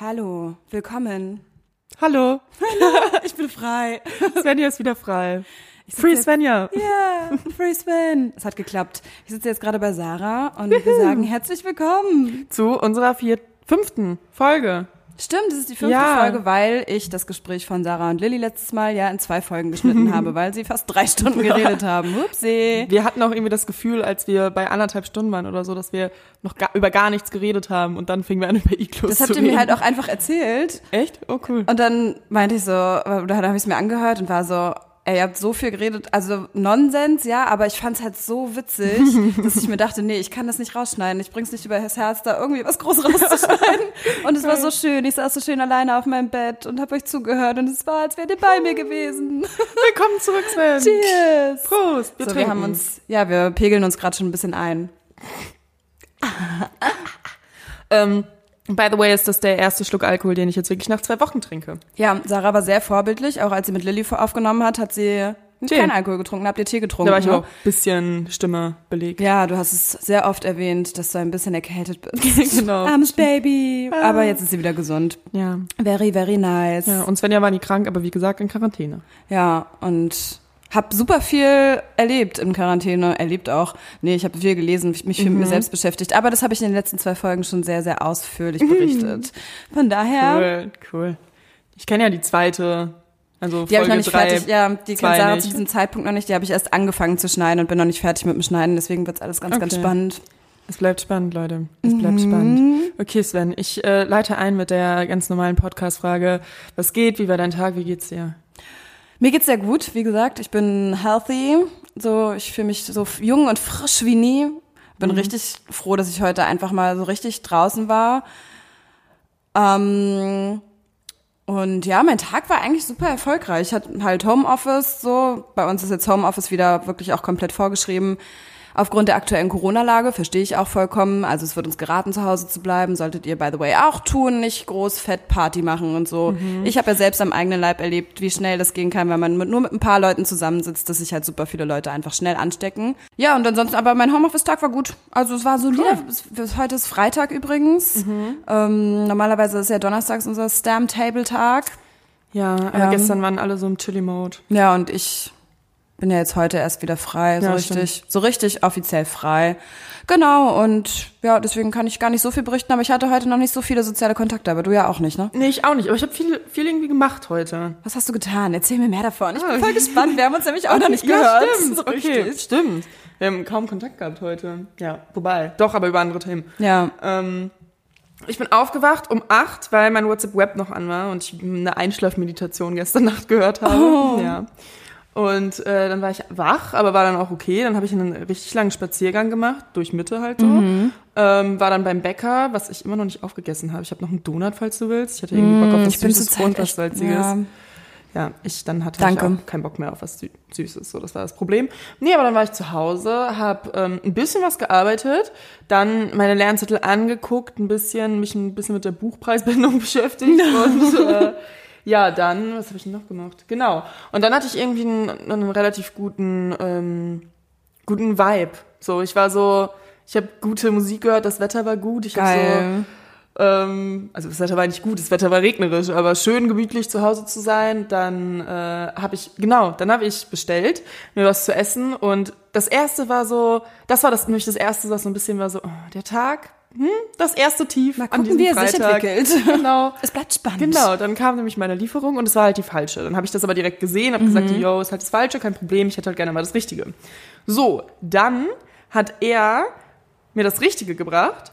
Hallo, willkommen. Hallo, Ich bin frei. Svenja ist wieder frei. Free jetzt- Svenja. Ja, Free Sven. Es hat geklappt. Ich sitze jetzt gerade bei Sarah und wir sagen herzlich willkommen. Zu unserer vier, fünften Folge. Stimmt, das ist die fünfte Ja. Folge, weil ich das Gespräch von Sarah und Lilly letztes Mal ja in zwei Folgen geschnitten habe, weil sie fast drei Stunden geredet haben. Upsi. Wir hatten auch irgendwie das Gefühl, als wir bei anderthalb Stunden waren oder so, dass wir noch gar, über gar nichts geredet haben und dann fingen wir an über Iglos Das habt ihr reden. mir halt auch einfach erzählt. Echt? Oh cool. Und dann meinte ich so, oder dann habe ich es mir angehört und war so, ey, ihr habt so viel geredet, also Nonsens, ja, aber ich fand es halt so witzig, dass ich mir dachte, nee, ich kann das nicht rausschneiden, ich bring's nicht über das Herz, da irgendwie was Großes rauszuschneiden. Und es war so schön, ich saß so schön alleine auf meinem Bett und habe euch zugehört und es war, als wärt ihr bei mir gewesen. Willkommen zurück, Sven. Cheers! Prost. Wir so, wir haben uns, ja, wir pegeln uns gerade schon ein bisschen ein. Ähm, by the way, ist das der erste Schluck Alkohol, den ich jetzt wirklich nach zwei Wochen trinke. Ja, Sarah war sehr vorbildlich, auch als sie mit Lilly aufgenommen hat, hat sie Tee. keinen Alkohol getrunken, habt ihr Tee getrunken. Da war ich ne? auch ein bisschen Stimme belegt. Ja, du hast es sehr oft erwähnt, dass du ein bisschen erkältet bist. Genau. Armes Baby. Aber jetzt ist sie wieder gesund. Ja. Very, very nice. ja. Und Svenja war nie krank, aber wie gesagt in Quarantäne. Ja, und hab super viel erlebt in Quarantäne. Erlebt auch. Nee, ich habe viel gelesen, mich viel mit Mhm. mir selbst beschäftigt. Aber das habe ich in den letzten zwei Folgen schon sehr, sehr ausführlich berichtet. Von daher, Cool, cool. Ich kenne ja die zweite, also die habe ich noch nicht drei, fertig. Ja, die kennt Sarah nicht. zu diesem Zeitpunkt noch nicht. Die habe ich erst angefangen zu schneiden und bin noch nicht fertig mit dem Schneiden. Deswegen wird's alles ganz, ganz Okay. spannend. Es bleibt spannend, Leute. Es Mhm. bleibt spannend. Okay, Sven, ich äh, leite ein mit der ganz normalen Podcast-Frage. Was geht? Wie war dein Tag? Wie geht's dir? Mir geht's sehr gut, wie gesagt. Ich bin healthy. So, ich fühle mich so jung und frisch wie nie. Bin richtig froh, dass ich heute einfach mal so richtig draußen war. Ähm, und ja, mein Tag war eigentlich super erfolgreich. Ich hatte halt Homeoffice, so. Bei uns ist jetzt Homeoffice wieder wirklich auch komplett vorgeschrieben. Aufgrund der aktuellen Corona-Lage verstehe ich auch vollkommen. Also es wird uns geraten, zu Hause zu bleiben. Solltet ihr, by the way, auch tun, nicht groß fett Party machen und so. Ich habe ja selbst am eigenen Leib erlebt, wie schnell das gehen kann, wenn man mit, nur mit ein paar Leuten zusammensitzt, dass sich halt super viele Leute einfach schnell anstecken. Ja, und ansonsten, aber mein Homeoffice-Tag war gut. Also es war solide. Es- Heute ist Freitag übrigens. Ähm, normalerweise ist ja donnerstags unser Stamp-Table-Tag. Ja, aber Ähm. gestern waren alle so im Chilly-Mode. Ja, und ich bin ja jetzt heute erst wieder frei, so Ja, richtig, so richtig offiziell frei. Genau, und ja, deswegen kann ich gar nicht so viel berichten, aber ich hatte heute noch nicht so viele soziale Kontakte, aber du ja auch nicht, ne? Nee, ich auch nicht. Aber ich habe viel, viel irgendwie gemacht heute. Was hast du getan? Erzähl mir mehr davon. Ich bin voll gespannt. Wir haben uns nämlich auch noch nicht Ja, gehört. stimmt. So Okay, stimmt. Wir haben kaum Kontakt gehabt heute. Ja, wobei. Doch, aber über andere Themen. Ja. Ähm, ich bin aufgewacht um acht, weil mein WhatsApp Web noch an war und ich eine Einschlafmeditation gestern Nacht gehört habe. Oh. Ja. Und äh, dann war ich wach, aber war dann auch okay. Dann habe ich einen richtig langen Spaziergang gemacht, durch Mitte halt so. Mhm. Ähm, war dann beim Bäcker, was ich immer noch nicht aufgegessen habe. Ich habe noch einen Donut, falls du willst. Ich hatte irgendwie Bock auf was Mm, Ich bin Süßes und was Salziges. ja. Ja, ich dann hatte Danke. ich auch keinen Bock mehr auf was Sü Süßes, so das war das Problem. Nee, aber dann war ich zu Hause, habe ähm, ein bisschen was gearbeitet, dann meine Lernzettel angeguckt, ein bisschen mich ein bisschen mit der Buchpreisbindung beschäftigt und äh, ja, dann was habe ich denn noch gemacht? Genau. Und dann hatte ich irgendwie einen, einen relativ guten ähm, guten Vibe. So, ich war so, ich habe gute Musik gehört, das Wetter war gut, ich habe so Geil. ähm, also das Wetter war nicht gut, das Wetter war regnerisch, aber schön gemütlich zu Hause zu sein. Dann äh, habe ich, genau, dann habe ich bestellt, mir was zu essen und das erste war so, das war das nämlich das erste, was so ein bisschen war so, oh, der Tag, hm, das erste Tief Mal an gucken, diesem wie er sich Freitag. entwickelt. Genau. Es bleibt spannend. Genau, dann kam nämlich meine Lieferung und es war halt die falsche. Dann habe ich das aber direkt gesehen, habe gesagt, yo, ist halt das falsche, kein Problem, ich hätte halt gerne mal das Richtige. So, dann hat er mir das Richtige gebracht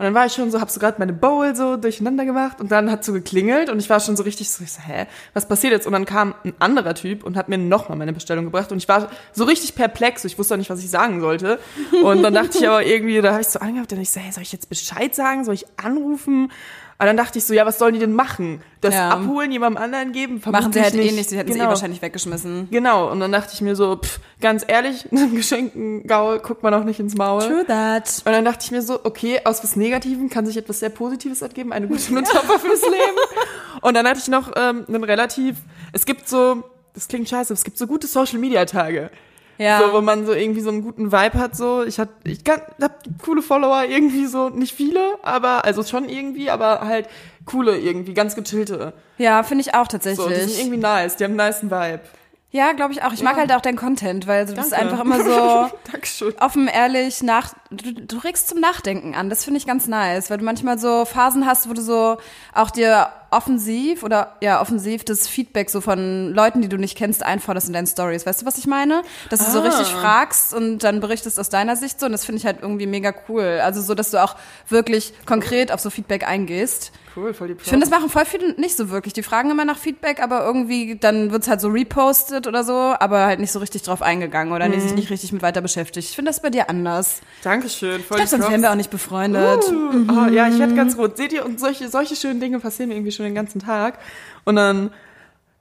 und dann war ich schon so, hab so gerade meine Bowl so durcheinander gemacht und dann hat so geklingelt und ich war schon so richtig so, ich so, hä, was passiert jetzt? Und dann kam ein anderer Typ und hat mir nochmal meine Bestellung gebracht und ich war so richtig perplex, ich wusste auch nicht, was ich sagen sollte. Und dann dachte ich aber irgendwie, da habe ich so angehabt und ich so, hey, soll ich jetzt Bescheid sagen? Soll ich anrufen? Und dann dachte ich so, ja, was sollen die denn machen? Das Ja. abholen, jemandem anderen geben? Machen sie halt eh nicht, sie hätten sie eh Genau. wahrscheinlich weggeschmissen. Genau, und dann dachte ich mir so, pff, ganz ehrlich, einem geschenkten Gaul guckt man auch nicht ins Maul. True that. Und dann dachte ich mir so, okay, aus was Negativem kann sich etwas sehr Positives ergeben, eine gute Metapher fürs Leben. Und dann hatte ich noch ähm, einen relativ, es gibt so, das klingt scheiße, es gibt so gute Social-Media-Tage. Ja. So, wo man so irgendwie so einen guten Vibe hat, so. Ich hab, ich kann, hab coole Follower irgendwie so, nicht viele, aber, also schon irgendwie, aber halt coole irgendwie, ganz gechillte. Ja, finde ich auch So, die sind tatsächlich. irgendwie nice, die haben einen niceen Vibe. ja, glaube ich auch. Ich mag Ja. halt auch deinen Content, weil du bist Danke. einfach immer so offen, ehrlich, nach, du, du regst zum Nachdenken an. Das finde ich ganz nice, weil du manchmal so Phasen hast, wo du so auch dir offensiv oder ja, offensiv das Feedback so von Leuten, die du nicht kennst, einforderst in deinen Stories. Weißt du, was ich meine? Dass du so Ah. richtig fragst und dann berichtest aus deiner Sicht so und das finde ich halt irgendwie mega cool. Also so, dass du auch wirklich konkret auf so Feedback eingehst. Cool, voll die Ich finde, das machen voll viele nicht so wirklich. Die fragen immer nach Feedback, aber irgendwie dann wird's halt so repostet oder so, aber halt nicht so richtig drauf eingegangen oder Mhm. sich nicht richtig mit weiter beschäftigt. Ich finde das bei dir anders. Dankeschön, voll Ich glaube, sonst wären wir auch nicht befreundet. Uh, oh, ja, ich werde ganz rot. Seht ihr, und solche, solche schönen Dinge passieren mir irgendwie schon den ganzen Tag. Und dann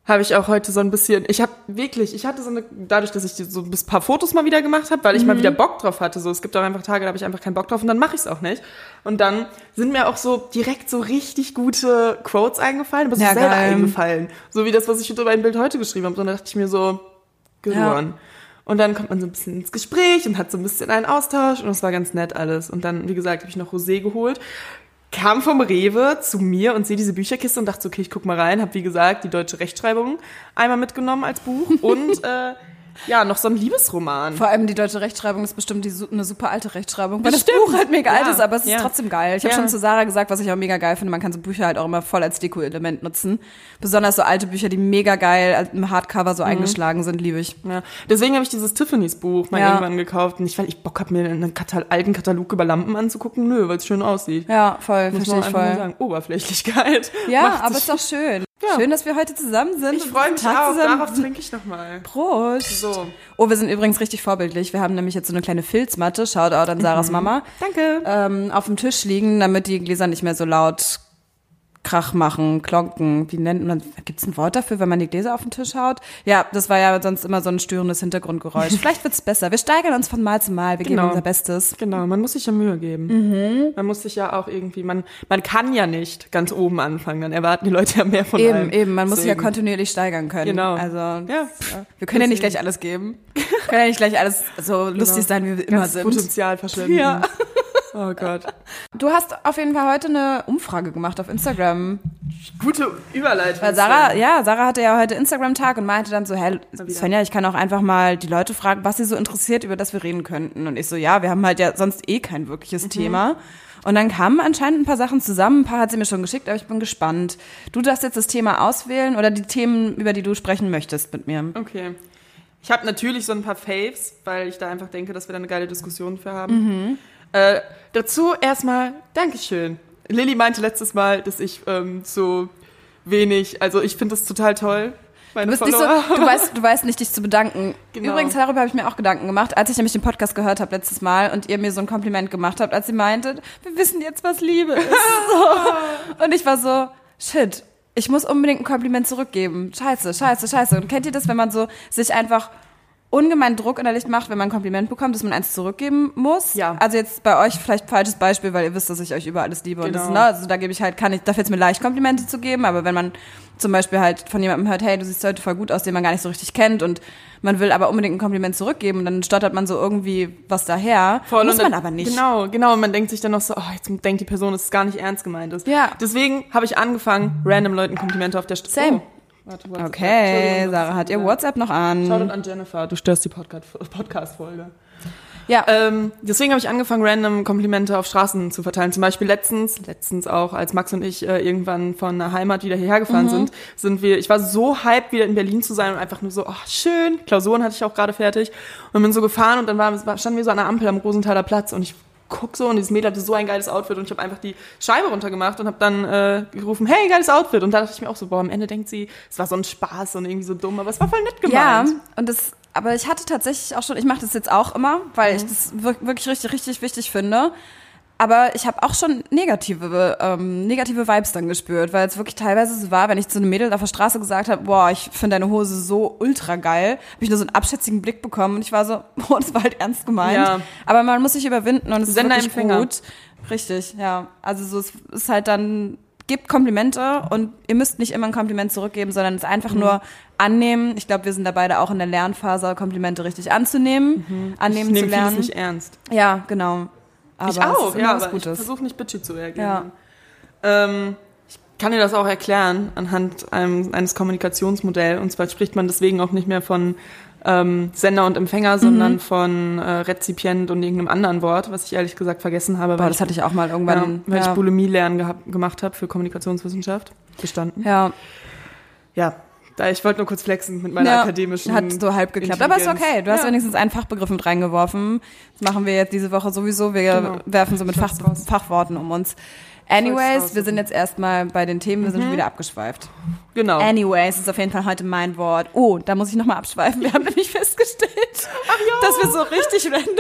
habe ich auch heute so ein bisschen, ich habe wirklich, ich hatte so eine, dadurch, dass ich so ein paar Fotos mal wieder gemacht habe, weil ich mal Mhm. wieder Bock drauf hatte. So, es gibt auch einfach Tage, da habe ich einfach keinen Bock drauf und dann mache ich es auch nicht. Und dann sind mir auch so direkt so richtig gute Quotes eingefallen, aber so Ja, selber geil. eingefallen. So wie das, was ich über ein Bild heute geschrieben habe. Und dann dachte ich mir so, gehören. Und dann kommt man so ein bisschen ins Gespräch und hat so ein bisschen einen Austausch und es war ganz nett alles. Und dann, wie gesagt, habe ich noch Rosé geholt, kam vom Rewe zu mir und sehe diese Bücherkiste und dachte okay, ich guck mal rein, habe wie gesagt die deutsche Rechtschreibung einmal mitgenommen als Buch und äh, ja, noch so ein Liebesroman. Vor allem die deutsche Rechtschreibung ist bestimmt die, eine super alte Rechtschreibung, weil das Bestimmt. Buch halt mega alt Ja, ist, aber es ist ja. trotzdem geil. Ich habe Ja. schon zu Sarah gesagt, was ich auch mega geil finde, man kann so Bücher halt auch immer voll als Deko-Element nutzen. Besonders so alte Bücher, die mega geil im Hardcover Mhm. so eingeschlagen sind, liebe ich. Ja, deswegen habe ich dieses Tiffany's Buch mal irgendwann gekauft. Nicht, weil ich Bock habe, mir einen Katal alten Katalog über Lampen anzugucken. Nö, weil es schön aussieht. Ja, voll, Muss verstehe ich voll. sagen. Oberflächlichkeit. Ja, aber sich- ist doch schön. Ja. Schön, dass wir heute zusammen sind. Ich freue mich auch. zusammen- Darauf trinke ich nochmal. Prost. So. Oh, wir sind übrigens richtig vorbildlich. Wir haben nämlich jetzt so eine kleine Filzmatte, Shoutout an Sarahs Mama, Danke. ähm, auf dem Tisch liegen, damit die Gläser nicht mehr so laut Krach machen, klonken. Wie nennt man, gibt's ein Wort dafür, wenn man die Gläser auf den Tisch haut? Ja, das war ja sonst immer so ein störendes Hintergrundgeräusch. Vielleicht wird's besser. Wir steigern uns von Mal zu Mal. Wir Genau. geben unser Bestes. Genau, man muss sich ja Mühe geben. Mhm. Man muss sich ja auch irgendwie, man, man kann ja nicht ganz oben anfangen, dann erwarten die Leute ja mehr von Eben, einem. eben. Man muss sich ja kontinuierlich steigern können. Genau. Also, Ja. wir können ja nicht gleich alles geben. Wir können ja nicht gleich alles so lustig sein, wie wir immer Ganzes sind. Potenzial verschwenden. Ja. Oh Gott. Du hast auf jeden Fall heute eine Umfrage gemacht auf Instagram. Gute Überleitung. Weil Sarah, ja, Sarah hatte ja heute Instagram-Tag und meinte dann so, hey. Svenja, ich kann auch einfach mal die Leute fragen, was sie so interessiert, über das wir reden könnten. Und ich so, ja, wir haben halt ja sonst eh kein wirkliches Mhm. Thema. Und dann kamen anscheinend ein paar Sachen zusammen. Ein paar hat sie mir schon geschickt, aber ich bin gespannt. Du darfst jetzt das Thema auswählen oder die Themen, über die du sprechen möchtest mit mir. Okay. Ich habe natürlich so ein paar Faves, weil ich da einfach denke, dass wir da eine geile Diskussion für haben. Mhm. Äh, dazu erstmal Dankeschön. Lilly meinte letztes Mal, dass ich ähm, so wenig, also ich finde das total toll. Du bist nicht so, du weißt, du weißt nicht, dich zu bedanken. Genau. Übrigens, darüber habe ich mir auch Gedanken gemacht, als ich nämlich den Podcast gehört habe letztes Mal und ihr mir so ein Kompliment gemacht habt, als sie meinte, wir wissen jetzt, was Liebe ist. So. Und ich war so, shit, ich muss unbedingt ein Kompliment zurückgeben. Scheiße, scheiße, scheiße. Und kennt ihr das, wenn man so sich einfach ungemein Druck innerlich macht, wenn man ein Kompliment bekommt, dass man eins zurückgeben muss. Ja. Also jetzt bei euch vielleicht falsches Beispiel, weil ihr wisst, dass ich euch über alles liebe. Und das, Genau. ne, also da gebe ich halt, kann ich, da fällt es mir leicht, Komplimente zu geben, aber wenn man zum Beispiel halt von jemandem hört, hey, du siehst heute voll gut aus, den man gar nicht so richtig kennt und man will aber unbedingt ein Kompliment zurückgeben und dann stottert man so irgendwie was daher. Voll, muss man aber nicht. Genau, genau. Und man denkt sich dann noch so, oh, jetzt denkt die Person, dass es gar nicht ernst gemeint ist. Ja. Deswegen habe ich angefangen, random Leuten Komplimente auf der Straße. Same. Oh. Warte, WhatsApp. Okay, Sarah hat ihr WhatsApp noch an. Shoutout an Jennifer, du störst die Podcast- Podcast-Folge. Ja. Ähm, deswegen habe ich angefangen, random Komplimente auf Straßen zu verteilen. Zum Beispiel letztens, letztens auch, als Max und ich äh, irgendwann von der Heimat wieder hierher gefahren Mhm. sind, sind wir, ich war so hyped, wieder in Berlin zu sein und einfach nur so, ach schön, Klausuren hatte ich auch gerade fertig und bin so gefahren und dann war, standen wir so an der Ampel am Rosenthaler Platz und ich guck so und dieses Mädel hatte so ein geiles Outfit und ich habe einfach die Scheibe runtergemacht und habe dann äh, gerufen, hey, geiles Outfit. Und da dachte ich mir auch so, boah, am Ende denkt sie, es war so ein Spaß und irgendwie so dumm, aber es war voll nett Ja, gemeint. und das, aber ich hatte tatsächlich auch schon, ich mache das jetzt auch immer, weil ich das wir- wirklich richtig, richtig wichtig finde. Aber ich habe auch schon negative, ähm, negative Vibes dann gespürt, weil es wirklich teilweise so war, wenn ich zu einem Mädel auf der Straße gesagt habe, boah, ich finde deine Hose so ultra geil, habe ich nur so einen abschätzigen Blick bekommen und ich war so, boah, das war halt ernst gemeint. Ja. Aber man muss sich überwinden und es ist Sender, wirklich Empfänger. gut. Richtig, ja. Also so, es ist halt dann gebt Komplimente und ihr müsst nicht immer ein Kompliment zurückgeben, sondern es einfach nur annehmen. Ich glaube, wir sind da beide auch in der Lernphase, Komplimente richtig anzunehmen, annehmen ich zu lernen. nicht ernst. Ja, genau. Aber ich auch, ja, aber ich Gutes. versuche nicht bitchy zu reagieren. Ja. Ähm, ich kann dir das auch erklären anhand einem, eines Kommunikationsmodells. Und zwar spricht man deswegen auch nicht mehr von ähm, Sender und Empfänger, Mhm. sondern von äh, Rezipient und irgendeinem anderen Wort, was ich ehrlich gesagt vergessen habe, Boah, weil, das ich, hatte ich auch mal ja, irgendwann. weil ich ja. Bulimie lernen gehabt, gemacht habe für Kommunikationswissenschaft. Bestanden. ja. Ja, da ich wollte nur kurz flexen mit meiner ja, akademischen. Hat so halb geklappt. Aber ist okay. Du hast Ja. wenigstens einen Fachbegriff mit reingeworfen. Das machen wir jetzt diese Woche sowieso. Wir Genau. werfen so mit Fach. Fachworten um uns. Anyways, wir sind jetzt erstmal bei den Themen. Wir sind Mhm. schon wieder abgeschweift. Genau. Anyways ist auf jeden Fall heute mein Wort. Oh, da muss ich nochmal abschweifen. Wir haben nämlich festgestellt, dass wir so richtig random.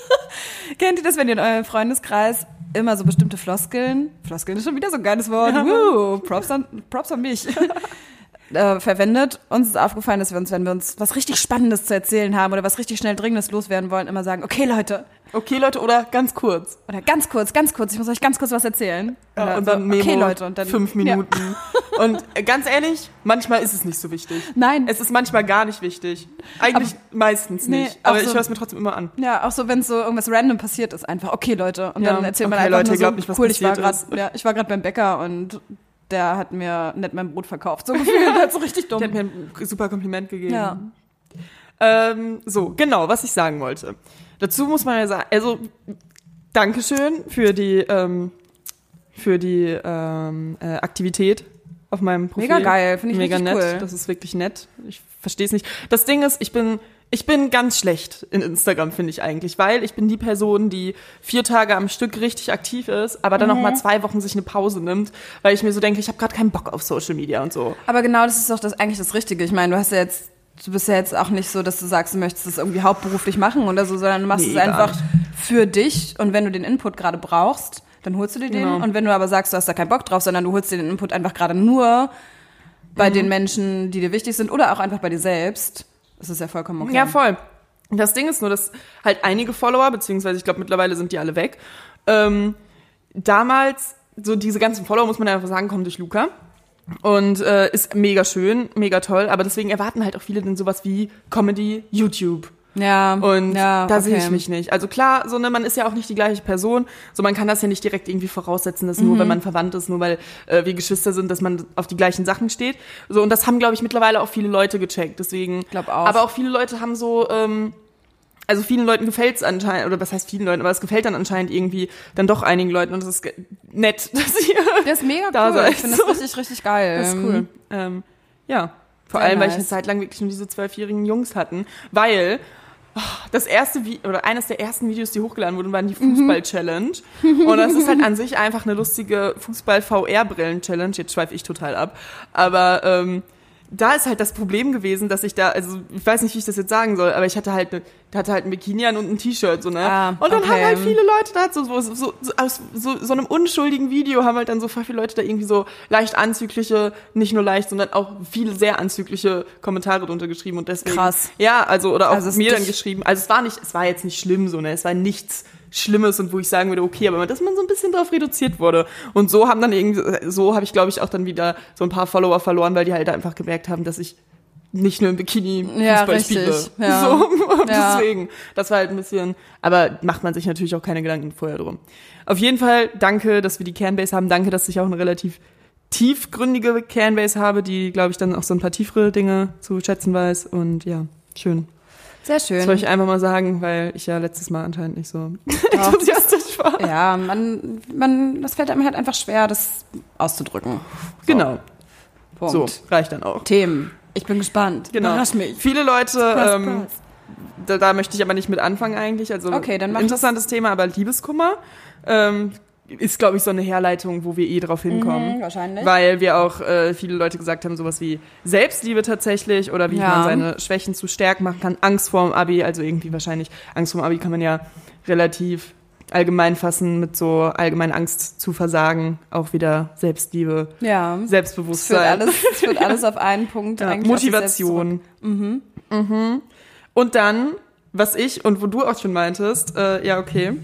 Kennt ihr das, wenn ihr in eurem Freundeskreis immer so bestimmte Floskeln, Floskeln ist schon wieder so ein geiles Wort, Woo, Props, an, Props an mich, äh, verwendet. Uns ist aufgefallen, dass wir uns, wenn wir uns was richtig Spannendes zu erzählen haben oder was richtig schnell Dringendes loswerden wollen, immer sagen, okay Leute, Okay, Leute, oder ganz kurz. oder ganz kurz, ganz kurz, ich muss euch ganz kurz was erzählen. Ja, Oder und so, dann Memo, okay Leute, und dann fünf Ja. Minuten. Und äh, ganz ehrlich, manchmal ist es nicht so wichtig. Nein. Es ist manchmal gar nicht wichtig. Eigentlich meistens Nee, nicht. Aber auch ich so- höre es mir trotzdem immer an. Ja, auch so, wenn so irgendwas random passiert ist, einfach, okay, Leute. Und Ja, dann erzählt man okay, einfach Leute, nur so, nicht, was cool, ich war ist. ja, ich war gerade beim Bäcker und der hat mir nicht mein Brot verkauft. So gefühlt, halt so richtig dumm. Der hat mir ein super Kompliment gegeben. Ja. Ähm, so, genau, was ich sagen wollte. Dazu muss man ja sagen, also Dankeschön für die, ähm, für die ähm, äh, Aktivität auf meinem Profil. Mega geil, finde ich Mega nett. cool. Das ist wirklich nett. Ich verstehe es nicht. Das Ding ist, ich bin ich bin ganz schlecht in Instagram, finde ich eigentlich, weil ich bin die Person, die vier Tage am Stück richtig aktiv ist, aber dann noch Mhm. mal zwei Wochen sich eine Pause nimmt, weil ich mir so denke, ich habe gerade keinen Bock auf Social Media und so. Aber genau das ist doch das, eigentlich das Richtige. Ich meine, du hast ja jetzt, du bist ja jetzt auch nicht so, dass du sagst, du möchtest das irgendwie hauptberuflich machen oder so, sondern du machst Nee, es einfach für dich und wenn du den Input gerade brauchst, dann holst du dir den. Genau. Und wenn du aber sagst, du hast da keinen Bock drauf, sondern du holst dir den Input einfach gerade nur bei Mhm. den Menschen, die dir wichtig sind oder auch einfach bei dir selbst, das ist ja vollkommen okay. Ja, voll. Das Ding ist nur, dass halt einige Follower, beziehungsweise ich glaube mittlerweile sind die alle weg, ähm, damals, so diese ganzen Follower, muss man einfach sagen, kommen durch Luca. Und äh, ist mega schön, mega toll, aber deswegen erwarten halt auch viele dann sowas wie Comedy, YouTube. Ja, Und ja, da sehe okay. ich mich nicht. Also klar, so ne, man ist ja auch nicht die gleiche Person. So man kann das ja nicht direkt irgendwie voraussetzen, dass Mhm. nur wenn man verwandt ist, nur weil äh, wir Geschwister sind, dass man auf die gleichen Sachen steht. So und das haben glaube ich mittlerweile auch viele Leute gecheckt. Deswegen. Glaub auch. Aber auch viele Leute haben so. Ähm, also vielen Leuten gefällt's anscheinend, oder was heißt vielen Leuten, aber es gefällt dann anscheinend irgendwie dann doch einigen Leuten und das ist nett, dass ihr Das ist mega da cool. seid. Ich finde das richtig, richtig geil. das ist cool. Ähm, ja. Vor Sehr allem, weil ich eine nice. Zeit lang wirklich nur diese zwölfjährigen Jungs hatten. Weil das erste oder eines der ersten Videos, die hochgeladen wurden, waren die Mhm. Fußball-Challenge. Und das ist halt an sich einfach eine lustige Fußball-VR-Brillen-Challenge. Jetzt schweife ich total ab. Aber ähm, da ist halt das Problem gewesen, dass ich da, also ich weiß nicht, wie ich das jetzt sagen soll, aber ich hatte halt, ne, hatte halt ein Bikini an und ein T-Shirt, so, ne? Ah, und dann okay. haben halt viele Leute da so, so, so, so aus so, so einem unschuldigen Video haben halt dann so viele Leute da irgendwie so leicht anzügliche, nicht nur leicht, sondern auch viele sehr anzügliche Kommentare drunter geschrieben und deswegen. Krass. Ja, also, oder auch Also mir dann geschrieben. Also es war nicht, es war jetzt nicht schlimm so, ne? Es war nichts Schlimmes und wo ich sagen würde, okay, aber dass man so ein bisschen drauf reduziert wurde. Und so haben dann irgendwie, so habe ich, glaube ich, auch dann wieder so ein paar Follower verloren, weil die halt einfach gemerkt haben, dass ich nicht nur im Bikini Ja, Fußball richtig. spiele. Ja. So, Ja. deswegen, das war halt ein bisschen, aber macht man sich natürlich auch keine Gedanken vorher drum. Auf jeden Fall, danke, dass wir die Canbase haben. Danke, dass ich auch eine relativ tiefgründige Canbase habe, die, glaube ich, dann auch so ein paar tiefere Dinge zu schätzen weiß. Und ja, schön. Sehr Das wollte schön. ich einfach mal sagen, weil ich ja letztes Mal anscheinend nicht so enthusiastisch war. Ja, man, man, das fällt einem halt einfach schwer, das auszudrücken. Genau. Punkt. So, reicht dann auch. Themen. Ich bin gespannt. Genau. Überrasch mich. Viele Leute, Surprise, ähm, surprise. da, da möchte ich aber nicht mit anfangen eigentlich. Also Okay, dann interessantes Thema, aber Liebeskummer ähm, ist, glaube ich, so eine Herleitung, wo wir eh drauf hinkommen. Mhm, wahrscheinlich. Weil wir auch äh, viele Leute gesagt haben, sowas wie Selbstliebe tatsächlich oder wie Ja. man seine Schwächen zu stärken machen kann. Angst vorm Abi, also irgendwie wahrscheinlich, Angst vorm Abi kann man ja relativ allgemein fassen mit so allgemein Angst zu versagen, auch wieder Selbstliebe, ja. Es führt Selbstbewusstsein. alles, es führt alles auf einen Punkt. Ja, eigentlich Motivation. Mhm. Und dann, was ich und wo du auch schon meintest, äh, ja, okay,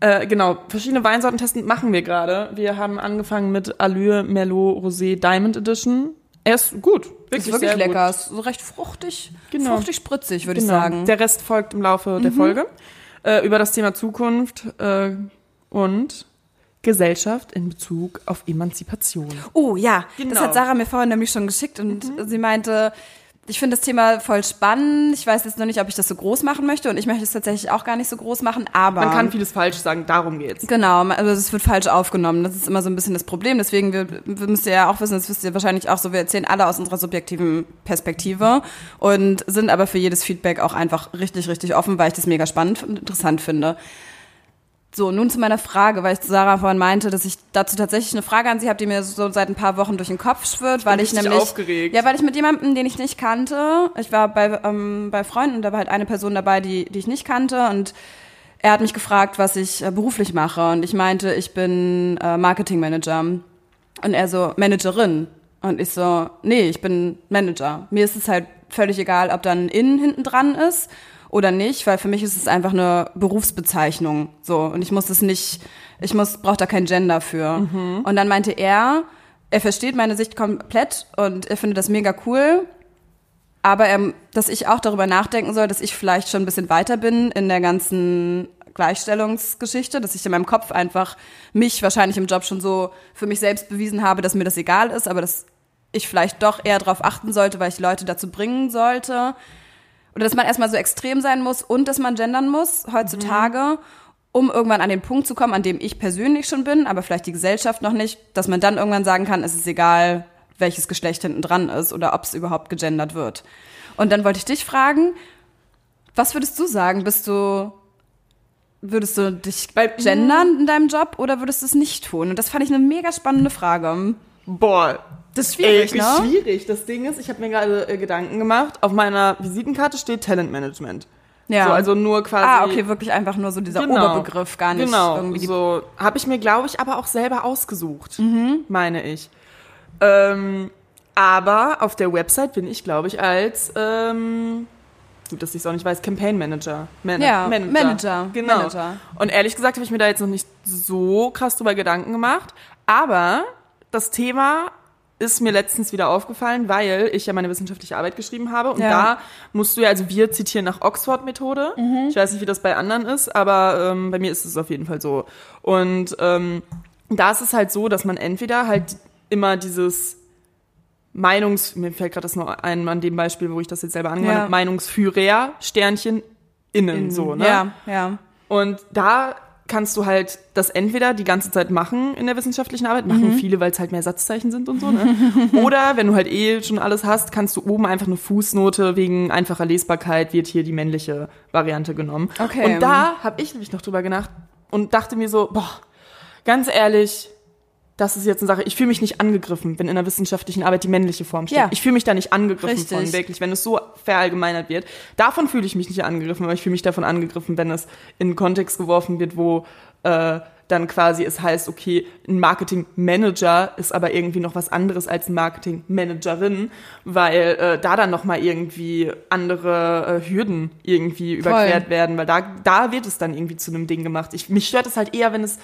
Äh, genau, verschiedene Weinsorten testen machen wir gerade. Wir haben angefangen mit Allure Merlot Rosé Diamond Edition. Er ist gut, wirklich, Ist wirklich sehr lecker. Gut. Ist so recht fruchtig, Genau. fruchtig spritzig, würde ich Genau. sagen. Mhm. Der Rest folgt im Laufe der Folge. Äh, über das Thema Zukunft äh, und Gesellschaft in Bezug auf Emanzipation. Oh ja, Genau. das hat Sarah mir vorhin nämlich schon geschickt und sie meinte, ich finde das Thema voll spannend. Ich weiß jetzt noch nicht, ob ich das so groß machen möchte und ich möchte es tatsächlich auch gar nicht so groß machen, aber Man kann vieles falsch sagen, darum geht's. Genau, also es wird falsch aufgenommen. Das ist immer so ein bisschen das Problem. Deswegen, wir, wir müssen ja auch wissen, das wisst ihr wahrscheinlich auch so, wir erzählen alle aus unserer subjektiven Perspektive und sind aber für jedes Feedback auch einfach richtig, richtig offen, weil ich das mega spannend und interessant finde. So, nun zu meiner Frage, weil ich zu Sarah vorhin meinte, dass ich dazu tatsächlich eine Frage an sie habe, die mir so seit ein paar Wochen durch den Kopf schwirrt, weil ich nämlich aufgeregt. ja, weil ich mit jemandem, den ich nicht kannte, ich war bei ähm, bei Freunden und da war halt eine Person dabei, die die ich nicht kannte und er hat mich gefragt, was ich äh, beruflich mache und ich meinte, ich bin äh, Marketingmanager und er so Managerin und ich so, nee, ich bin Manager. Mir ist es halt völlig egal, ob dann innen hinten dran ist oder nicht, weil für mich ist es einfach eine Berufsbezeichnung so und ich muss es nicht, ich muss brauche da kein Gender für. Und dann meinte er, er versteht meine Sicht komplett und er findet das mega cool. Aber er, dass ich auch darüber nachdenken soll, dass ich vielleicht schon ein bisschen weiter bin in der ganzen Gleichstellungsgeschichte, dass ich in meinem Kopf einfach mich wahrscheinlich im Job schon so für mich selbst bewiesen habe, dass mir das egal ist, aber dass ich vielleicht doch eher darauf achten sollte, weil ich Leute dazu bringen sollte. Oder dass man erstmal so extrem sein muss und dass man gendern muss heutzutage, um irgendwann an den Punkt zu kommen, an dem ich persönlich schon bin, aber vielleicht die Gesellschaft noch nicht, dass man dann irgendwann sagen kann, es ist egal, welches Geschlecht hinten dran ist oder ob es überhaupt gegendert wird. Und dann wollte ich dich fragen, was würdest du sagen? Bist du, würdest du dich gendern in deinem Job oder würdest du es nicht tun? Und das fand ich eine mega spannende Frage. Boah, Das ist schwierig, Ey, ne? schwierig. Das Ding ist, ich habe mir gerade äh, Gedanken gemacht. Auf meiner Visitenkarte steht Talentmanagement. Ja. So, also nur quasi. ah, okay, wirklich einfach nur so dieser Genau. Oberbegriff, gar nicht Genau, irgendwie so habe ich mir, glaube ich, aber auch selber ausgesucht, Mhm. meine ich. Ähm, aber auf der Website bin ich, glaube ich, als ähm, gut, dass ich es auch nicht weiß, Campaign Manager. Man Ja, Manager, Genau. Manager. Und ehrlich gesagt habe ich mir da jetzt noch nicht so krass drüber Gedanken gemacht. Aber das Thema ist mir letztens wieder aufgefallen, weil ich ja meine wissenschaftliche Arbeit geschrieben habe. Und Ja. da musst du ja, also wir zitieren nach Oxford-Methode. Ich weiß nicht, wie das bei anderen ist, aber ähm, bei mir ist es auf jeden Fall so. Und ähm, da ist es halt so, dass man entweder halt immer dieses Meinungs, mir fällt gerade das nur ein an dem Beispiel, wo ich das jetzt selber angewandt Ja. habe, Meinungsführer, Sternchen, innen, so, ne? Ja, ja. Und da kannst du halt das entweder die ganze Zeit machen in der wissenschaftlichen Arbeit, machen Mhm. viele, weil es halt mehr Satzzeichen sind und so, ne? Oder wenn du halt eh schon alles hast, kannst du oben einfach eine Fußnote wegen einfacher Lesbarkeit wird hier die männliche Variante genommen. Okay. Und da habe ich nämlich noch drüber gedacht und dachte mir so, boah, ganz ehrlich, das ist jetzt eine Sache, ich fühle mich nicht angegriffen, wenn in der wissenschaftlichen Arbeit die männliche Form steht. Ja. Ich fühle mich da nicht angegriffen Richtig. von, wirklich, wenn es so verallgemeinert wird. Davon fühle ich mich nicht angegriffen, aber ich fühle mich davon angegriffen, wenn es in einen Kontext geworfen wird, wo äh, dann quasi es heißt, okay, ein Marketingmanager ist aber irgendwie noch was anderes als ein Marketingmanagerin, weil äh, da dann nochmal irgendwie andere äh, Hürden irgendwie überquert werden, weil da, da wird es dann irgendwie zu einem Ding gemacht. Ich, mich stört es halt eher, wenn es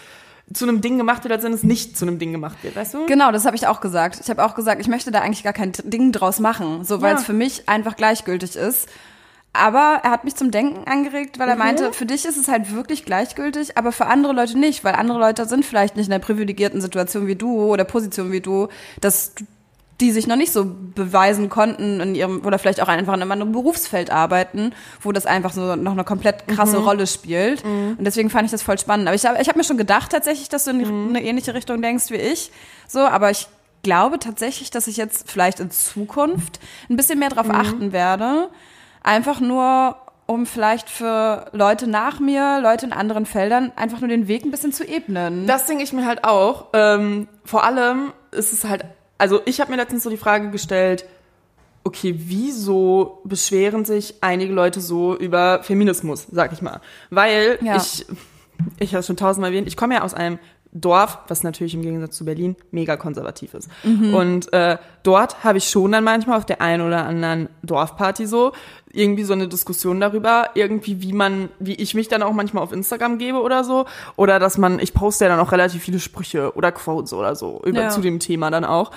zu einem Ding gemacht wird, als wenn es nicht zu einem Ding gemacht wird, weißt du? Genau, das habe ich auch gesagt. Ich habe auch gesagt, ich möchte da eigentlich gar kein Ding draus machen, so weil Ja. es für mich einfach gleichgültig ist. Aber er hat mich zum Denken angeregt, weil er meinte, für dich ist es halt wirklich gleichgültig, aber für andere Leute nicht, weil andere Leute sind vielleicht nicht in einer privilegierten Situation wie du oder Position wie du, dass die sich noch nicht so beweisen konnten in ihrem oder vielleicht auch einfach in einem anderen Berufsfeld arbeiten, wo das einfach so noch eine komplett krasse Rolle spielt. Und deswegen fand ich das voll spannend. Aber ich habe ich hab mir schon gedacht tatsächlich, dass du in die- eine ähnliche Richtung denkst wie ich. So, aber ich glaube tatsächlich, dass ich jetzt vielleicht in Zukunft ein bisschen mehr darauf achten werde. Einfach nur, um vielleicht für Leute nach mir, Leute in anderen Feldern, einfach nur den Weg ein bisschen zu ebnen. Das denke ich mir halt auch. Ähm, vor allem ist es halt, also ich habe mir letztens so die Frage gestellt, okay, wieso beschweren sich einige Leute so über Feminismus, sag ich mal? Weil Ja. ich, ich habe schon tausendmal erwähnt, ich komme ja aus einem Dorf, was natürlich im Gegensatz zu Berlin mega konservativ ist. Und äh, dort habe ich schon dann manchmal auf der einen oder anderen Dorfparty so irgendwie so eine Diskussion darüber, irgendwie wie man, wie ich mich dann auch manchmal auf Instagram gebe oder so, oder dass man, ich poste ja dann auch relativ viele Sprüche oder Quotes oder so über Ja. zu dem Thema dann auch.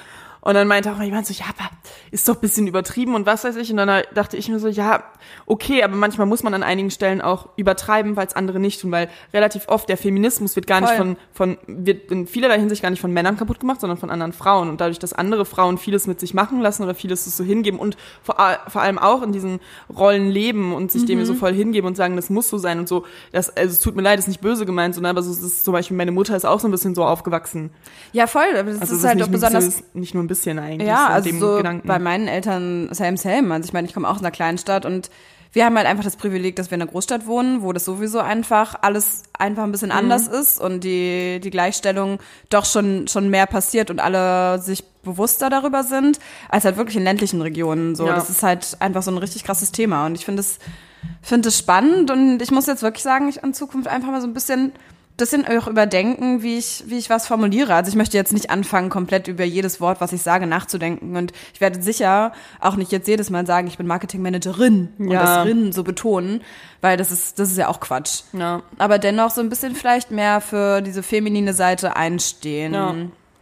Und dann meinte auch jemand so, ja, aber ist doch ein bisschen übertrieben und was weiß ich. Und dann dachte ich mir so, ja, okay, aber manchmal muss man an einigen Stellen auch übertreiben, weil es andere nicht tun, weil relativ oft der Feminismus wird gar nicht Voll. von, von, wird in vielerlei Hinsicht gar nicht von Männern kaputt gemacht, sondern von anderen Frauen. Und dadurch, dass andere Frauen vieles mit sich machen lassen oder vieles so hingeben und vor, vor allem auch in diesen Rollen leben und sich dem so voll hingeben und sagen, das muss so sein und so, das, also es tut mir leid, ist nicht böse gemeint, sondern aber so, es ist zum Beispiel, meine Mutter ist auch so ein bisschen so aufgewachsen. Ja, voll. Aber das Also ist es halt nicht ein besonders bisschen, nicht nur ein bisschen eigentlich. Ja, so also dem so Gedanken. bei meinen Eltern same same. Also ich meine, ich komme auch aus einer kleinen Stadt und wir haben halt einfach das Privileg, dass wir in einer Großstadt wohnen, wo das sowieso einfach alles einfach ein Mhm. bisschen anders ist und die, die Gleichstellung doch schon, schon mehr passiert und alle sich bewusster darüber sind, als halt wirklich in ländlichen Regionen. So, Ja. das ist halt einfach so ein richtig krasses Thema. Und ich finde es, finde es spannend und ich muss jetzt wirklich sagen, ich in Zukunft einfach mal so ein bisschen bisschen auch überdenken, wie ich, wie ich was formuliere. Also ich möchte jetzt nicht anfangen, komplett über jedes Wort, was ich sage, nachzudenken. Und ich werde sicher auch nicht jetzt jedes Mal sagen, ich bin Marketingmanagerin und Ja. das Rin so betonen, weil das ist, das ist ja auch Quatsch. Ja. Aber dennoch so ein bisschen vielleicht mehr für diese feminine Seite einstehen. Ja.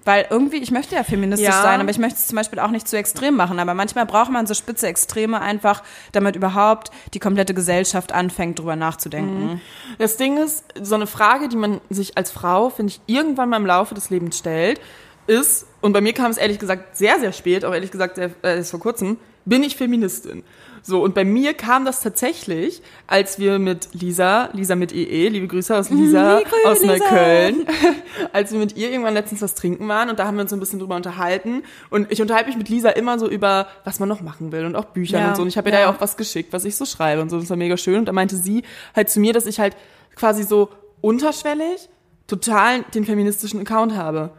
Weil irgendwie, ich möchte ja feministisch Ja. sein, aber ich möchte es zum Beispiel auch nicht zu extrem machen. Aber manchmal braucht man so spitze Extreme einfach, damit überhaupt die komplette Gesellschaft anfängt, drüber nachzudenken. Das Ding ist, so eine Frage, die man sich als Frau, finde ich, irgendwann mal im Laufe des Lebens stellt, ist, und bei mir kam es ehrlich gesagt sehr, sehr spät, auch ehrlich gesagt sehr, äh, erst vor kurzem, bin ich Feministin? So, und bei mir kam das tatsächlich, als wir mit Lisa, Lisa mit EE, liebe Grüße aus Lisa, Liebe Grüße, aus. Neukölln, als wir mit ihr irgendwann letztens was trinken waren und da haben wir uns so ein bisschen drüber unterhalten. Und ich unterhalte mich mit Lisa immer so über, was man noch machen will und auch Büchern Ja, und so. Und ich habe ihr ja. da ja auch was geschickt, was ich so schreibe und so. Das war mega schön. Und da meinte sie halt zu mir, dass ich halt quasi so unterschwellig total den feministischen Account habe.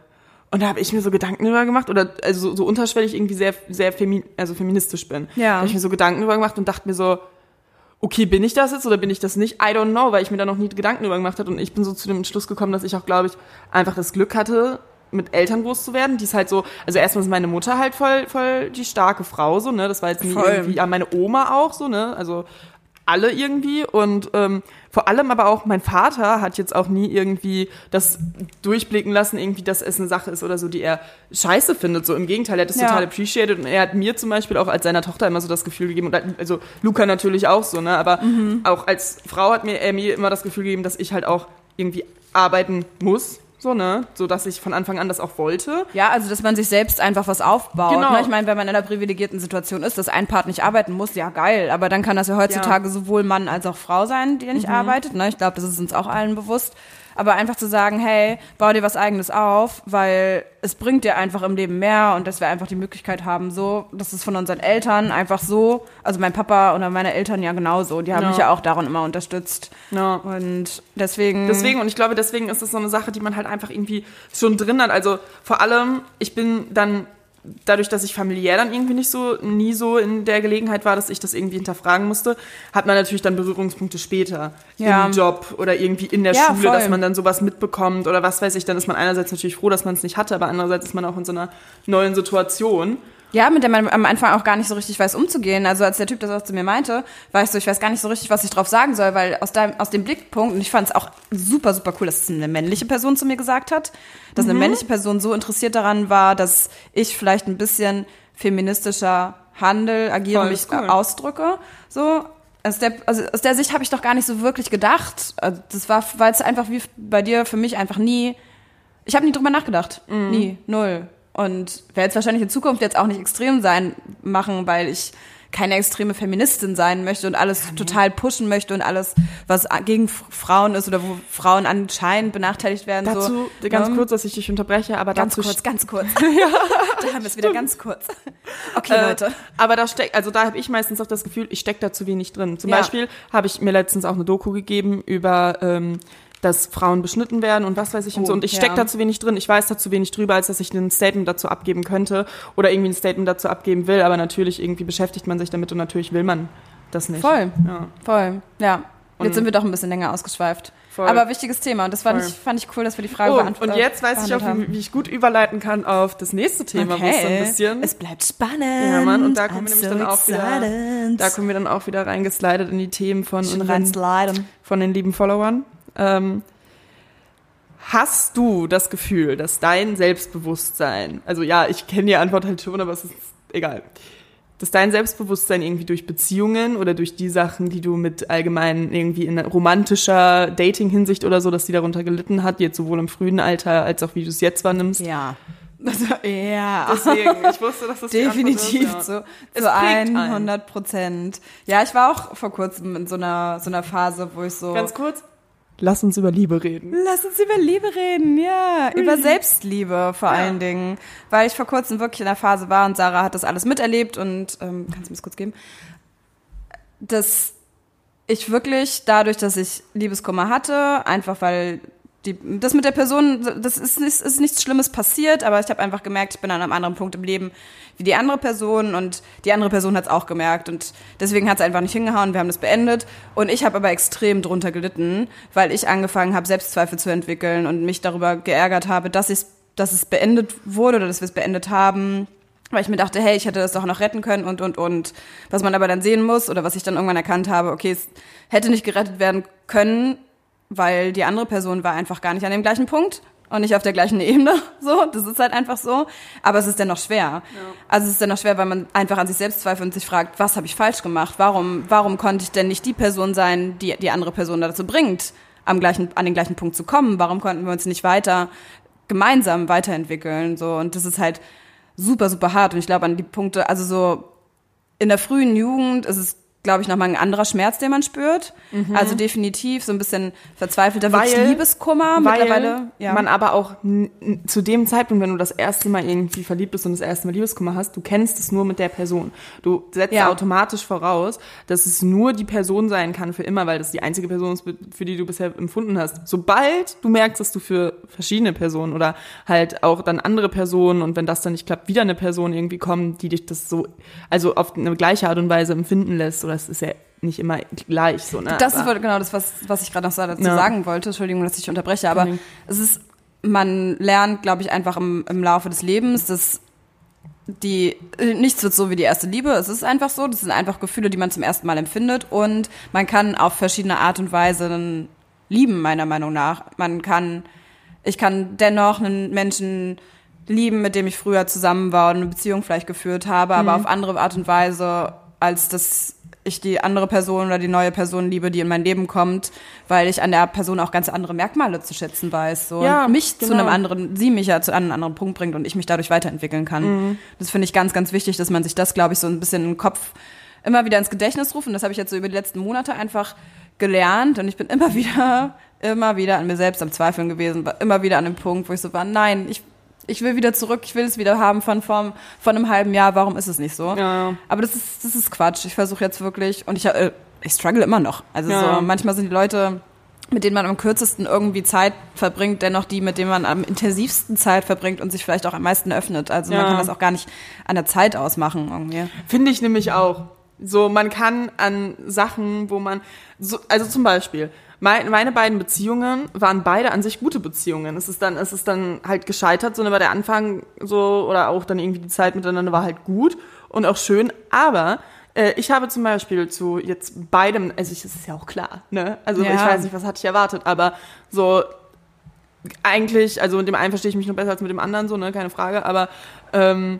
Und da habe ich mir so Gedanken drüber gemacht, oder also so, unterschwellig irgendwie sehr, sehr femi also feministisch bin. Ja. Da habe ich mir so Gedanken drüber gemacht und dachte mir so, okay, bin ich das jetzt oder bin ich das nicht? I don't know, weil ich mir da noch nie Gedanken drüber gemacht habe. Und ich bin so zu dem Entschluss gekommen, dass ich auch, glaube ich, einfach das Glück hatte, mit Eltern groß zu werden, die ist halt so, also erstmal ist meine Mutter halt voll, voll die starke Frau, so, ne, das war jetzt nie Voll. irgendwie, ja, meine Oma auch, so, ne, also alle irgendwie und ähm, vor allem aber auch mein Vater hat jetzt auch nie irgendwie das durchblicken lassen, irgendwie, dass es eine Sache ist oder so, die er scheiße findet. So im Gegenteil, er hat es Ja. total appreciated und er hat mir zum Beispiel auch als seiner Tochter immer so das Gefühl gegeben, und also Luca natürlich auch so, ne, aber auch als Frau hat mir er mir immer das Gefühl gegeben, dass ich halt auch irgendwie arbeiten muss, so, ne, so dass ich von Anfang an das auch wollte. Ja, also dass man sich selbst einfach was aufbaut. Genau. Ne? Ich meine, wenn man in einer privilegierten Situation ist, dass ein Part nicht arbeiten muss, ja geil. Aber dann kann das ja heutzutage sowohl Mann als auch Frau sein, die nicht arbeitet. Ne? Ich glaube, das ist uns auch allen bewusst. Aber einfach zu sagen, hey, bau dir was eigenes auf, weil es bringt dir einfach im Leben mehr und dass wir einfach die Möglichkeit haben, so, das ist von unseren Eltern einfach so, also mein Papa oder meine Eltern ja genauso, die haben Ja. mich ja auch darin immer unterstützt. Ja. Und deswegen. Deswegen, und ich glaube, deswegen ist es so eine Sache, die man halt einfach irgendwie schon drin hat. Also vor allem, ich bin dann, dadurch, dass ich familiär dann irgendwie nicht so, nie so in der Gelegenheit war, dass ich das irgendwie hinterfragen musste, hat man natürlich dann Berührungspunkte später Ja. im Job oder irgendwie in der Ja, Schule, voll. dass man dann sowas mitbekommt oder was weiß ich, dann ist man einerseits natürlich froh, dass man es nicht hatte, aber andererseits ist man auch in so einer neuen Situation. Ja, mit der man am Anfang auch gar nicht so richtig weiß, umzugehen. Also als der Typ das auch zu mir meinte, war ich so, ich weiß gar nicht so richtig, was ich drauf sagen soll, weil aus, deinem, aus dem Blickpunkt, und ich fand es auch super, super cool, dass es eine männliche Person zu mir gesagt hat, dass Mhm. eine männliche Person so interessiert daran war, dass ich vielleicht ein bisschen feministischer handel, agiere, Voll, mich cool. ausdrücke. So. Aus der, also aus der Sicht habe ich doch gar nicht so wirklich gedacht. Also das war, weil es einfach wie bei dir für mich einfach nie ich habe nie drüber nachgedacht. Mhm. Nie. Null. Und werde jetzt wahrscheinlich in Zukunft jetzt auch nicht extrem sein machen, weil ich keine extreme Feministin sein möchte und alles total pushen möchte und alles, was gegen Frauen ist oder wo Frauen anscheinend benachteiligt werden. Dazu, so, ganz ne? kurz, dass ich dich unterbreche, aber Ganz kurz, ganz kurz. da haben wir es wieder ganz kurz. Okay, Äh, Leute. Aber da steckt, also da habe ich meistens auch das Gefühl, ich stecke da zu wenig drin. Zum Ja. Beispiel habe ich mir letztens auch eine Doku gegeben über, ähm, dass Frauen beschnitten werden und was weiß ich und so. Oh, Und ich ja. stecke da zu wenig drin. Ich weiß da zu wenig drüber, als dass ich ein Statement dazu abgeben könnte oder irgendwie ein Statement dazu abgeben will. Aber natürlich irgendwie beschäftigt man sich damit und natürlich will man das nicht. Voll. Ja. Voll, ja. Jetzt sind wir doch ein bisschen länger ausgeschweift. Voll. Aber wichtiges Thema. Und das fand ich, fand ich cool, dass wir die Frage Oh, beantwortet und jetzt weiß ich auch, wie, wie ich gut überleiten kann auf das nächste Thema, haben. wo es so ein bisschen. Es bleibt spannend. ja, Mann, und da kommen wir nämlich so dann auch wieder, da kommen wir dann auch wieder reingeslidet in die Themen von unseren, von den lieben Followern. Ähm, hast du das Gefühl, dass dein Selbstbewusstsein, also ja, ich kenne die Antwort halt schon, aber es ist egal, dass dein Selbstbewusstsein irgendwie durch Beziehungen oder durch die Sachen, die du mit allgemein irgendwie in romantischer Dating-Hinsicht oder so, dass die darunter gelitten hat, jetzt sowohl im frühen Alter als auch wie du es jetzt wahrnimmst? Ja. Also, ja. Deswegen, ich wusste, dass das Definitiv ist, ja. zu, zu prägt einen. 100 Prozent. Ja, ich war auch vor kurzem in so einer, so einer Phase, wo ich so... Ganz kurz, lass uns über Liebe reden. Lass uns über Liebe reden, ja. Über Selbstliebe vor Ja. allen Dingen. Weil ich vor kurzem wirklich in der Phase war und Sarah hat das alles miterlebt und, ähm, kannst du mir das kurz geben? Dass ich wirklich dadurch, dass ich Liebeskummer hatte, einfach weil die, das mit der Person, das ist, ist, ist nichts Schlimmes passiert, aber ich habe einfach gemerkt, ich bin an einem anderen Punkt im Leben wie die andere Person und die andere Person hat es auch gemerkt und deswegen hat es einfach nicht hingehauen, wir haben das beendet und ich habe aber extrem drunter gelitten, weil ich angefangen habe, Selbstzweifel zu entwickeln und mich darüber geärgert habe, dass, ich's, dass es beendet wurde oder dass wir es beendet haben. Weil ich mir dachte, hey, ich hätte das doch noch retten können und, und, und. Was man aber dann sehen muss oder was ich dann irgendwann erkannt habe, okay, es hätte nicht gerettet werden können, weil die andere Person war einfach gar nicht an dem gleichen Punkt und nicht auf der gleichen Ebene. So, das ist halt einfach so. Aber es ist dennoch schwer. Also es ist dennoch schwer, weil man einfach an sich selbst zweifelt und sich fragt, was habe ich falsch gemacht? Warum, warum konnte ich denn nicht die Person sein, die die andere Person dazu bringt, am gleichen, an den gleichen Punkt zu kommen? Warum konnten wir uns nicht weiter gemeinsam weiterentwickeln? So und das ist halt super, super hart. Und ich glaube an die Punkte, also so in der frühen Jugend ist es, glaube ich, nochmal ein anderer Schmerz, den man spürt. Also definitiv so ein bisschen verzweifelter Weil- wirklich Liebeskummer Weil mittlerweile. Ja. man aber auch zu dem Zeitpunkt, wenn du das erste Mal irgendwie verliebt bist und das erste Mal Liebeskummer hast, du kennst es nur mit der Person. Du setzt Ja. automatisch voraus, dass es nur die Person sein kann für immer, weil das die einzige Person ist, für die du bisher empfunden hast. Sobald du merkst, dass du für verschiedene Personen oder halt auch dann andere Personen und wenn das dann nicht klappt, wieder eine Person irgendwie kommen, die dich das so, also auf eine gleiche Art und Weise empfinden lässt, oder es ist ja nicht immer gleich so, ne? Das ist Aber- wohl genau das, was, was ich gerade noch dazu Ja. sagen wollte. Entschuldigung, dass ich unterbreche, aber Ding. es ist, man lernt, glaube ich, einfach im, im Laufe des Lebens, dass die, äh, nichts wird so wie die erste Liebe. Es ist einfach so. Das sind einfach Gefühle, die man zum ersten Mal empfindet und man kann auf verschiedene Art und Weise lieben, meiner Meinung nach. Man kann, ich kann dennoch einen Menschen lieben, mit dem ich früher zusammen war und eine Beziehung vielleicht geführt habe, aber auf andere Art und Weise, als dass ich die andere Person oder die neue Person liebe, die in mein Leben kommt, weil ich an der Person auch ganz andere Merkmale zu schätzen weiß. So. Ja, und mich zu genau. einem anderen, sie mich ja zu einem anderen Punkt bringt und ich mich dadurch weiterentwickeln kann. Das finde ich ganz, ganz wichtig, dass man sich das, glaube ich, so ein bisschen im Kopf immer wieder ins Gedächtnis ruft. Und das habe ich jetzt so über die letzten Monate einfach gelernt. Und ich bin immer wieder, immer wieder an mir selbst am Zweifeln gewesen, war immer wieder an dem Punkt, wo ich so war, nein, ich, ich will wieder zurück, ich will es wieder haben von, von, von einem halben Jahr, warum ist es nicht so? Ja. Aber das ist, das ist Quatsch. Ich versuche jetzt wirklich, und ich, äh, ich struggle immer noch. Also Ja. so, manchmal sind die Leute, mit denen man am kürzesten irgendwie Zeit verbringt, dennoch die, mit denen man am intensivsten Zeit verbringt und sich vielleicht auch am meisten öffnet. Also man Ja. kann das auch gar nicht an der Zeit ausmachen irgendwie. Finde ich nämlich auch. So, man kann an Sachen, wo man, so, also zum Beispiel, mein, meine beiden Beziehungen waren beide an sich gute Beziehungen. Es ist dann, es ist dann halt gescheitert, so, aber der Anfang so, oder auch dann irgendwie die Zeit miteinander war halt gut und auch schön, aber äh, ich habe zum Beispiel zu jetzt beidem, also ich, das ist ja auch klar, ne? Also Ja. ich weiß nicht, was hatte ich erwartet, aber so eigentlich, also mit dem einen verstehe ich mich noch besser als mit dem anderen, so, ne, keine Frage, aber ähm,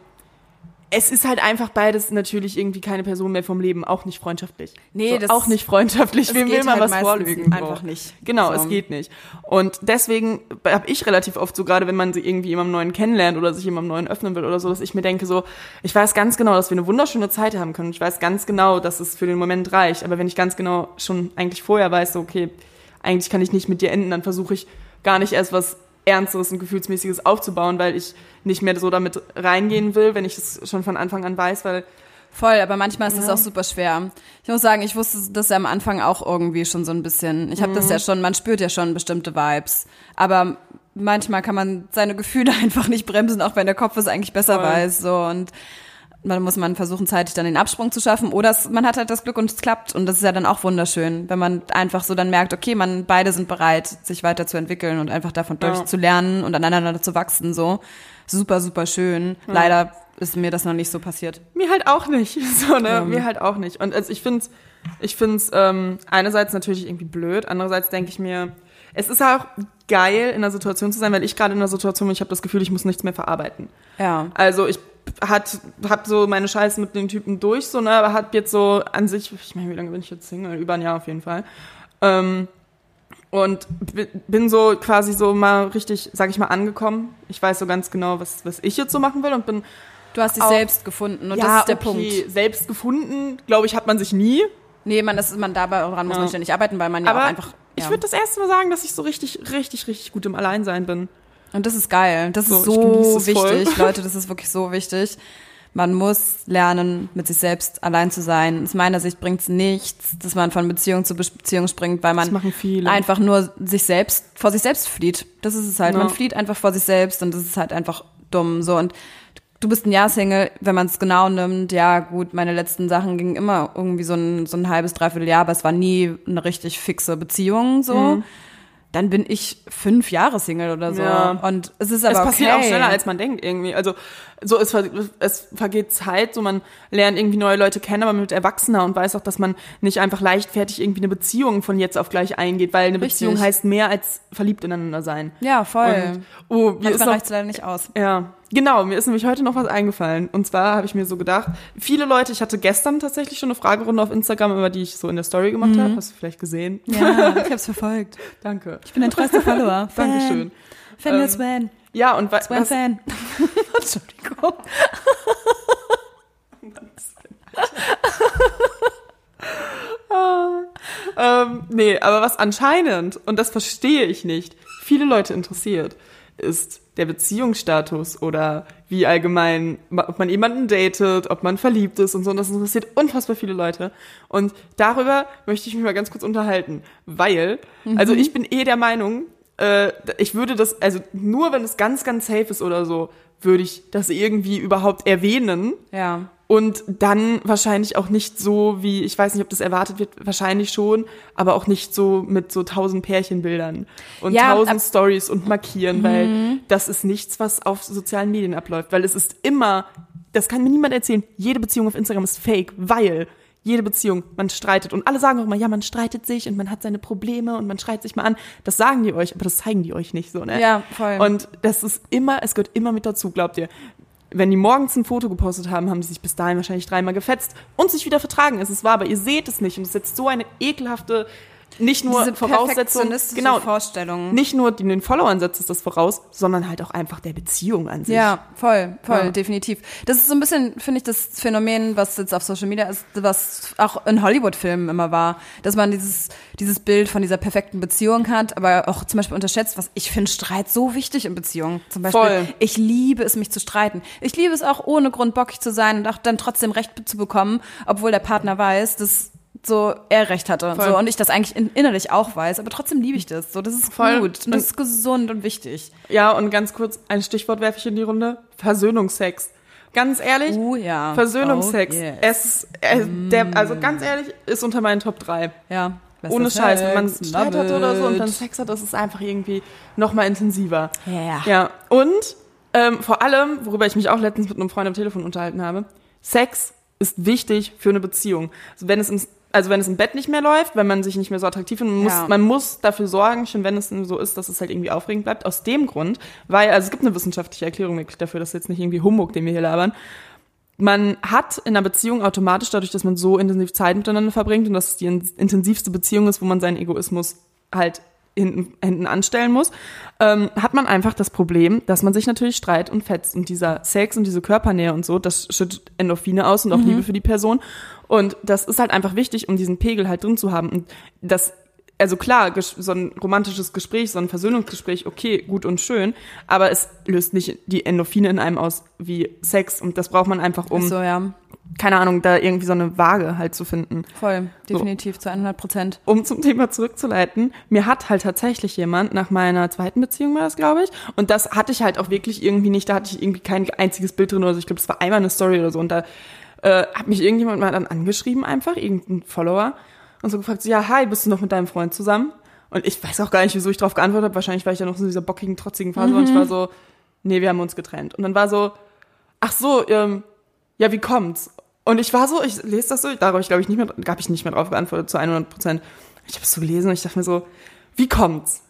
es ist halt einfach beides natürlich irgendwie keine Person mehr vom Leben, auch nicht freundschaftlich. Nee, so, das- auch nicht freundschaftlich. Wem will man halt was vorlügen? einfach nicht. Genau, So. es geht nicht. Und deswegen habe ich relativ oft so, gerade wenn man sie irgendwie jemandem Neuen kennenlernt oder sich jemandem Neuen öffnen will oder so, dass ich mir denke so, ich weiß ganz genau, dass wir eine wunderschöne Zeit haben können. Ich weiß ganz genau, dass es für den Moment reicht. Aber wenn ich ganz genau schon eigentlich vorher weiß, so, okay, eigentlich kann ich nicht mit dir enden, dann versuche ich gar nicht erst was Ernsteres und Gefühlsmäßiges aufzubauen, weil ich nicht mehr so damit reingehen will, wenn ich es schon von Anfang an weiß, weil Voll, aber manchmal ist das Ja. auch super schwer. Ich muss sagen, ich wusste das ja am Anfang auch irgendwie schon so ein bisschen. Ich habe das ja schon, man spürt ja schon bestimmte Vibes. Aber manchmal kann man seine Gefühle einfach nicht bremsen, auch wenn der Kopf es eigentlich besser Voll. weiß. So und man muss man versuchen, zeitig dann den Absprung zu schaffen. Oder es, man hat halt das Glück und es klappt. Und das ist ja dann auch wunderschön, wenn man einfach so dann merkt, okay, man beide sind bereit, sich weiterzuentwickeln und einfach davon Ja. durchzulernen und aneinander zu wachsen. So super, super schön. Leider ist mir das noch nicht so passiert. Mir halt auch nicht. So, ne? Ja. Mir halt auch nicht. Und also ich finde es ich find's, ähm, einerseits natürlich irgendwie blöd, andererseits denke ich mir, es ist auch geil, in einer Situation zu sein, weil ich gerade in einer Situation bin, ich habe das Gefühl, ich muss nichts mehr verarbeiten. Ja. Also ich hat, hab so meine Scheiße mit den Typen durch, so, ne, aber hab jetzt so an sich, ich meine, wie lange bin ich jetzt Single? Über ein Jahr auf jeden Fall. Ähm, und bi- bin so quasi so mal richtig, sag ich mal, angekommen. Ich weiß so ganz genau, was, was ich jetzt so machen will und bin Du hast dich Auch- selbst gefunden und das ist der Punkt. Selbst gefunden, glaube ich, hat man sich nie. Nee, man, das ist, man dabei daran muss Ja. man ständig arbeiten, weil man ja aber auch einfach. ich ja. würde das erste Mal sagen, dass ich so richtig, richtig, richtig gut im Alleinsein bin. Und das ist geil. Das ist So, genieße so es voll. wichtig, Leute. Das ist wirklich so wichtig. Man muss lernen, mit sich selbst allein zu sein. Aus meiner Sicht bringt es nichts, dass man von Beziehung zu Beziehung springt, weil man einfach nur sich selbst vor sich selbst flieht. Das ist es halt. Ja. Man flieht einfach vor sich selbst und das ist halt einfach dumm. So und du bist ein Jahr Single, wenn man es genau nimmt. Ja, gut, meine letzten Sachen gingen immer irgendwie so ein, so ein halbes, dreiviertel Jahr, aber es war nie eine richtig fixe Beziehung so. Mhm. Dann bin ich fünf Jahre Single oder so. Ja. Und es ist aber es passiert okay. auch schneller, als man denkt irgendwie. Also so es, ver es vergeht Zeit, so man lernt irgendwie neue Leute kennen, aber man wird erwachsener und weiß auch, dass man nicht einfach leichtfertig irgendwie eine Beziehung von jetzt auf gleich eingeht, weil eine Richtig. Beziehung heißt mehr als verliebt ineinander sein. Ja, voll. Und, oh, mir Manchmal reicht es leider nicht aus. ja, genau, mir ist nämlich heute noch was eingefallen. Und zwar habe ich mir so gedacht, viele Leute, ich hatte gestern tatsächlich schon eine Fragerunde auf Instagram, über die ich so in der Story gemacht habe. Hast du vielleicht gesehen? Ja, ich hab's verfolgt. Danke. Ich bin dein treuester Follower. Fan. Dankeschön. Fan Ähm, Sven. Ja, und wa- Sven was, Fan. Entschuldigung. Ähm, nee, aber was anscheinend, und das verstehe ich nicht, viele Leute interessiert, ist der Beziehungsstatus oder wie allgemein, ob man jemanden datet, ob man verliebt ist und so. Und das interessiert unfassbar viele Leute. Und darüber möchte ich mich mal ganz kurz unterhalten, weil, also ich bin eh der Meinung, äh, ich würde das, also nur wenn es ganz, ganz safe ist oder so, würde ich das irgendwie überhaupt erwähnen. Ja. Und dann wahrscheinlich auch nicht so, wie, ich weiß nicht, ob das erwartet wird, wahrscheinlich schon, aber auch nicht so mit so tausend Pärchenbildern und Ja, tausend Stories und markieren, weil das ist nichts, was auf sozialen Medien abläuft, weil es ist immer, das kann mir niemand erzählen, jede Beziehung auf Instagram ist fake, weil jede Beziehung, man streitet und alle sagen auch immer, ja, man streitet sich und man hat seine Probleme und man schreit sich mal an. Das sagen die euch, aber das zeigen die euch nicht so, ne? Ja, voll. Und das ist immer, es gehört immer mit dazu, glaubt ihr. Wenn die morgens ein Foto gepostet haben, haben die sich bis dahin wahrscheinlich dreimal gefetzt und sich wieder vertragen. Es ist wahr, aber ihr seht es nicht. Und es setzt so eine ekelhafte, nicht nur Diese Voraussetzung, perfektionistische genau, Vorstellung. nicht nur den Followern setzt es das voraus, sondern halt auch einfach der Beziehung an sich. Ja, voll, voll, Ja. definitiv. Das ist so ein bisschen, finde ich, das Phänomen, was jetzt auf Social Media ist, was auch in Hollywood-Filmen immer war, dass man dieses, dieses Bild von dieser perfekten Beziehung hat, aber auch zum Beispiel unterschätzt, was ich finde Streit so wichtig in Beziehungen. Zum Beispiel, Voll. ich liebe es, mich zu streiten. Ich liebe es auch, ohne Grund bockig zu sein und auch dann trotzdem Recht zu bekommen, obwohl der Partner weiß, dass so er recht hatte Voll. so und ich das eigentlich in, innerlich auch weiß, aber trotzdem liebe ich das. So, das ist Voll. gut und das ist gesund und wichtig. Ja, und ganz kurz, ein Stichwort werfe ich in die Runde. Versöhnungsex. Ganz ehrlich, Oh ja. Versöhnungsex. Oh, yes. Es ist, äh, der, also ganz ehrlich, ist unter meinen Top 3. Ja. Ohne Scheiß, wenn man Streit hat oder so und dann Sex hat, das ist einfach irgendwie noch mal intensiver. Ja. Ja, und ähm, vor allem, worüber ich mich auch letztens mit einem Freund am Telefon unterhalten habe, Sex ist wichtig für eine Beziehung. Also wenn es im, also wenn es im Bett nicht mehr läuft, wenn man sich nicht mehr so attraktiv findet, man muss, Ja. man muss dafür sorgen, schon wenn es so ist, dass es halt irgendwie aufregend bleibt, aus dem Grund, weil, also es gibt eine wissenschaftliche Erklärung dafür, dass jetzt nicht irgendwie Humbug, den wir hier labern, man hat in einer Beziehung automatisch, dadurch, dass man so intensiv Zeit miteinander verbringt und dass es die in- intensivste Beziehung ist, wo man seinen Egoismus halt hinten, hinten anstellen muss, ähm, hat man einfach das Problem, dass man sich natürlich streit und fetzt. Und dieser Sex und diese Körpernähe und so, das schüttet Endorphine aus und auch Liebe für die Person. Und das ist halt einfach wichtig, um diesen Pegel halt drin zu haben. Und das also klar, so ein romantisches Gespräch, so ein Versöhnungsgespräch, okay, gut und schön, aber es löst nicht die Endorphine in einem aus wie Sex und das braucht man einfach, um so, ja. keine Ahnung, da irgendwie so eine Waage halt zu finden. Voll, definitiv zu 100 Prozent. Um zum Thema zurückzuleiten, mir hat halt tatsächlich jemand nach meiner zweiten Beziehung war das, glaube ich, und das hatte ich halt auch wirklich irgendwie nicht, da hatte ich irgendwie kein einziges Bild drin oder so, ich glaube, das war einmal eine Story oder so und da äh, hat mich irgendjemand mal dann angeschrieben einfach, irgendein Follower und so gefragt, so, ja, hi, bist du noch mit deinem Freund zusammen? Und ich weiß auch gar nicht, wieso ich darauf geantwortet habe, wahrscheinlich war ich ja noch so in dieser bockigen, trotzigen Phase und ich war so, nee, wir haben uns getrennt. Und dann war so, ach so, ähm, ja, wie kommt's? Und ich war so, ich lese das so, da habe ich, glaube ich, nicht mehr, habe ich nicht mehr drauf geantwortet zu 100 Prozent. Ich habe es so gelesen und ich dachte mir so, wie kommt's?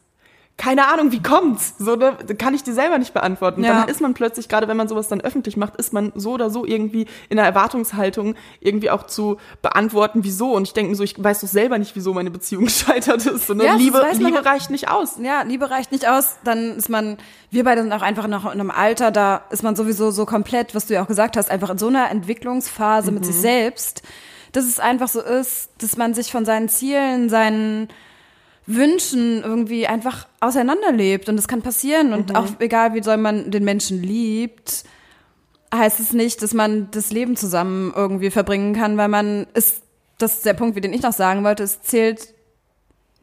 Keine Ahnung, wie kommt's? So, ne, kann ich dir selber nicht beantworten. Ja. Dann ist man plötzlich, gerade wenn man sowas dann öffentlich macht, ist man so oder so irgendwie in einer Erwartungshaltung, irgendwie auch zu beantworten, wieso. Und ich denke mir so, ich weiß doch selber nicht, wieso meine Beziehung gescheitert ist. So, ne? Ja, Liebe, Liebe reicht nicht aus. Ja, Liebe reicht nicht aus, dann ist man, wir beide sind auch einfach noch in einem Alter, da ist man sowieso so komplett, was du ja auch gesagt hast, einfach in so einer Entwicklungsphase mit sich selbst, dass es einfach so ist, dass man sich von seinen Zielen, seinen Wünschen irgendwie einfach auseinanderlebt und das kann passieren und auch egal wie soll man den Menschen liebt, heißt es nicht, dass man das Leben zusammen irgendwie verbringen kann, weil man ist, das ist der Punkt, wie den ich noch sagen wollte, es zählt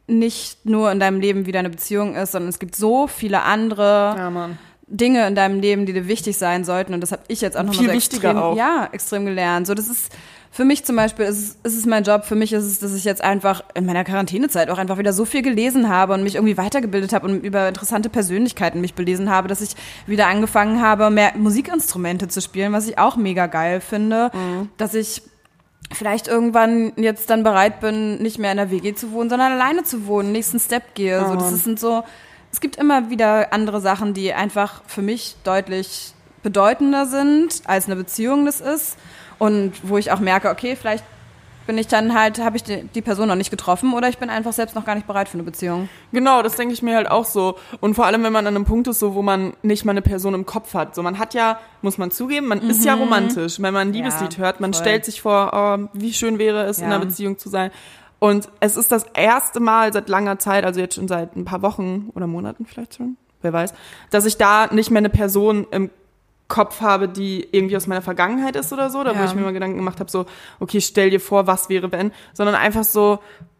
nicht nur in deinem Leben, wie deine Beziehung ist, sondern es gibt so viele andere Ja. Dinge in deinem Leben, die dir wichtig sein sollten. Und das habe ich jetzt auch noch Viel mal so extrem, auch. ja, extrem gelernt. So, das ist für mich zum Beispiel, ist, es- ist es mein Job. Für mich ist es, dass ich jetzt einfach in meiner Quarantänezeit auch einfach wieder so viel gelesen habe und mich irgendwie weitergebildet habe und über interessante Persönlichkeiten mich belesen habe, dass ich wieder angefangen habe, mehr Musikinstrumente zu spielen, was ich auch mega geil finde. Mhm. Dass ich vielleicht irgendwann jetzt dann bereit bin, nicht mehr in der WG zu wohnen, sondern alleine zu wohnen, nächsten Step gehe. So, Oh. das sind so, es gibt immer wieder andere Sachen, die einfach für mich deutlich bedeutender sind, als eine Beziehung das ist. Und wo ich auch merke, okay, vielleicht bin ich dann halt, habe ich die, die Person noch nicht getroffen oder ich bin einfach selbst noch gar nicht bereit für eine Beziehung. Genau, das denke ich mir halt auch so. Und vor allem, wenn man an einem Punkt ist, so, wo man nicht mal eine Person im Kopf hat. So, man hat ja, muss man zugeben, man ist ja romantisch. Wenn man ein Liebeslied hört, man voll. stellt sich vor, oh, wie schön wäre es, in Ja. einer Beziehung zu sein. Und es ist das erste Mal seit langer Zeit, also jetzt schon seit ein paar Wochen oder Monaten vielleicht schon, wer weiß, dass ich da nicht mehr eine Person im Kopf habe, die irgendwie aus meiner Vergangenheit ist oder so, da wo Ja. ich mir mal Gedanken gemacht habe, so, okay, stell dir vor, was wäre wenn, sondern einfach so,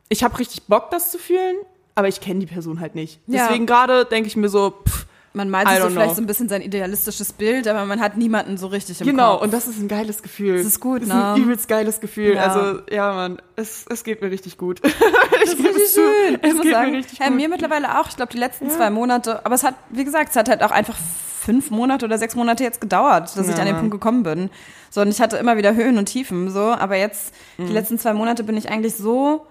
ich habe richtig Bock, das zu fühlen, aber ich kenne die Person halt nicht. Ja. Deswegen gerade denke ich mir so, pff, Man malt sich so don't vielleicht know. so ein bisschen sein idealistisches Bild, aber man hat niemanden so richtig im genau, Kopf. und das ist ein geiles Gefühl. Das ist gut, das ist ne? ein übelst geiles Gefühl. Ja. Also, ja, Mann, es, es geht mir richtig gut. Das ist richtig schön. Ich Es muss geht sagen, mir ja, gut. mir mittlerweile auch. Ich glaube, die letzten zwei Monate. Aber es hat, wie gesagt, es hat halt auch einfach fünf Monate oder sechs Monate jetzt gedauert, dass ich Ja. an den Punkt gekommen bin. So, und ich hatte immer wieder Höhen und Tiefen, so. Aber jetzt, Mhm. die letzten zwei Monate bin ich eigentlich so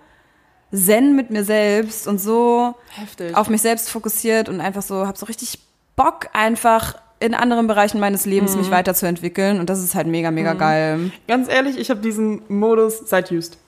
zen mit mir selbst und so Heftig. auf mich selbst fokussiert und einfach so, habe so richtig Bock einfach in anderen Bereichen meines Lebens Mhm. mich weiterzuentwickeln. Und das ist halt mega, mega geil. Ganz ehrlich, ich habe diesen Modus seit Just.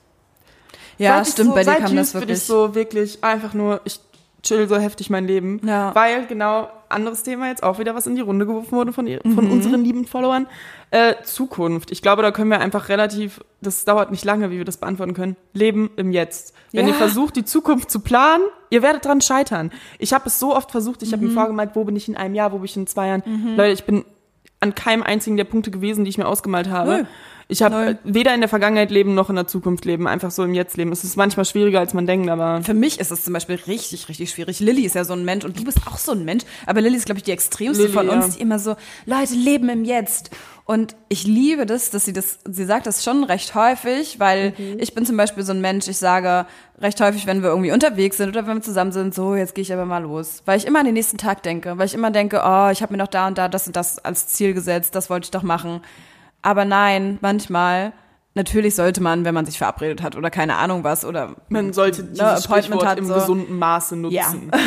Ja, stimmt, so, bei dir kam das Just bin wirklich. ich so wirklich einfach nur, ich chill so heftig mein Leben. Ja. Weil, genau, anderes Thema jetzt auch wieder, was in die Runde geworfen wurde von, ihr, Mhm. von unseren lieben Followern. Äh, Zukunft. Ich glaube, da können wir einfach relativ, das dauert nicht lange, wie wir das beantworten können. Leben im Jetzt. Wenn Ja. ihr versucht, die Zukunft zu planen, ihr werdet dran scheitern. Ich habe es so oft versucht, ich habe Mhm. mir vorgemalt, wo bin ich in einem Jahr, wo bin ich in zwei Jahren. Leute, ich bin an keinem einzigen der Punkte gewesen, die ich mir ausgemalt habe. Null. Ich habe äh, weder in der Vergangenheit leben noch in der Zukunft leben, einfach so im Jetzt leben. Es ist manchmal schwieriger, als man denkt, aber Für mich ist es zum Beispiel richtig, richtig schwierig. Lilly ist ja so ein Mensch und du bist auch so ein Mensch. Aber Lilly ist, glaube ich, die extremste Lilly, von uns, ja. die immer so, Leute, leben im Jetzt. Und ich liebe das, dass sie das, sie sagt das schon recht häufig, weil Mhm. ich bin zum Beispiel so ein Mensch, ich sage recht häufig, wenn wir irgendwie unterwegs sind oder wenn wir zusammen sind, so, jetzt gehe ich aber mal los. Weil ich immer an den nächsten Tag denke, weil ich immer denke, oh, ich habe mir doch da und da das und das als Ziel gesetzt, das wollte ich doch machen. Aber nein, manchmal, natürlich sollte man, wenn man sich verabredet hat oder keine Ahnung was oder man sollte ne, dieses Appointment Sprichwort hat, im so. gesunden Maße nutzen.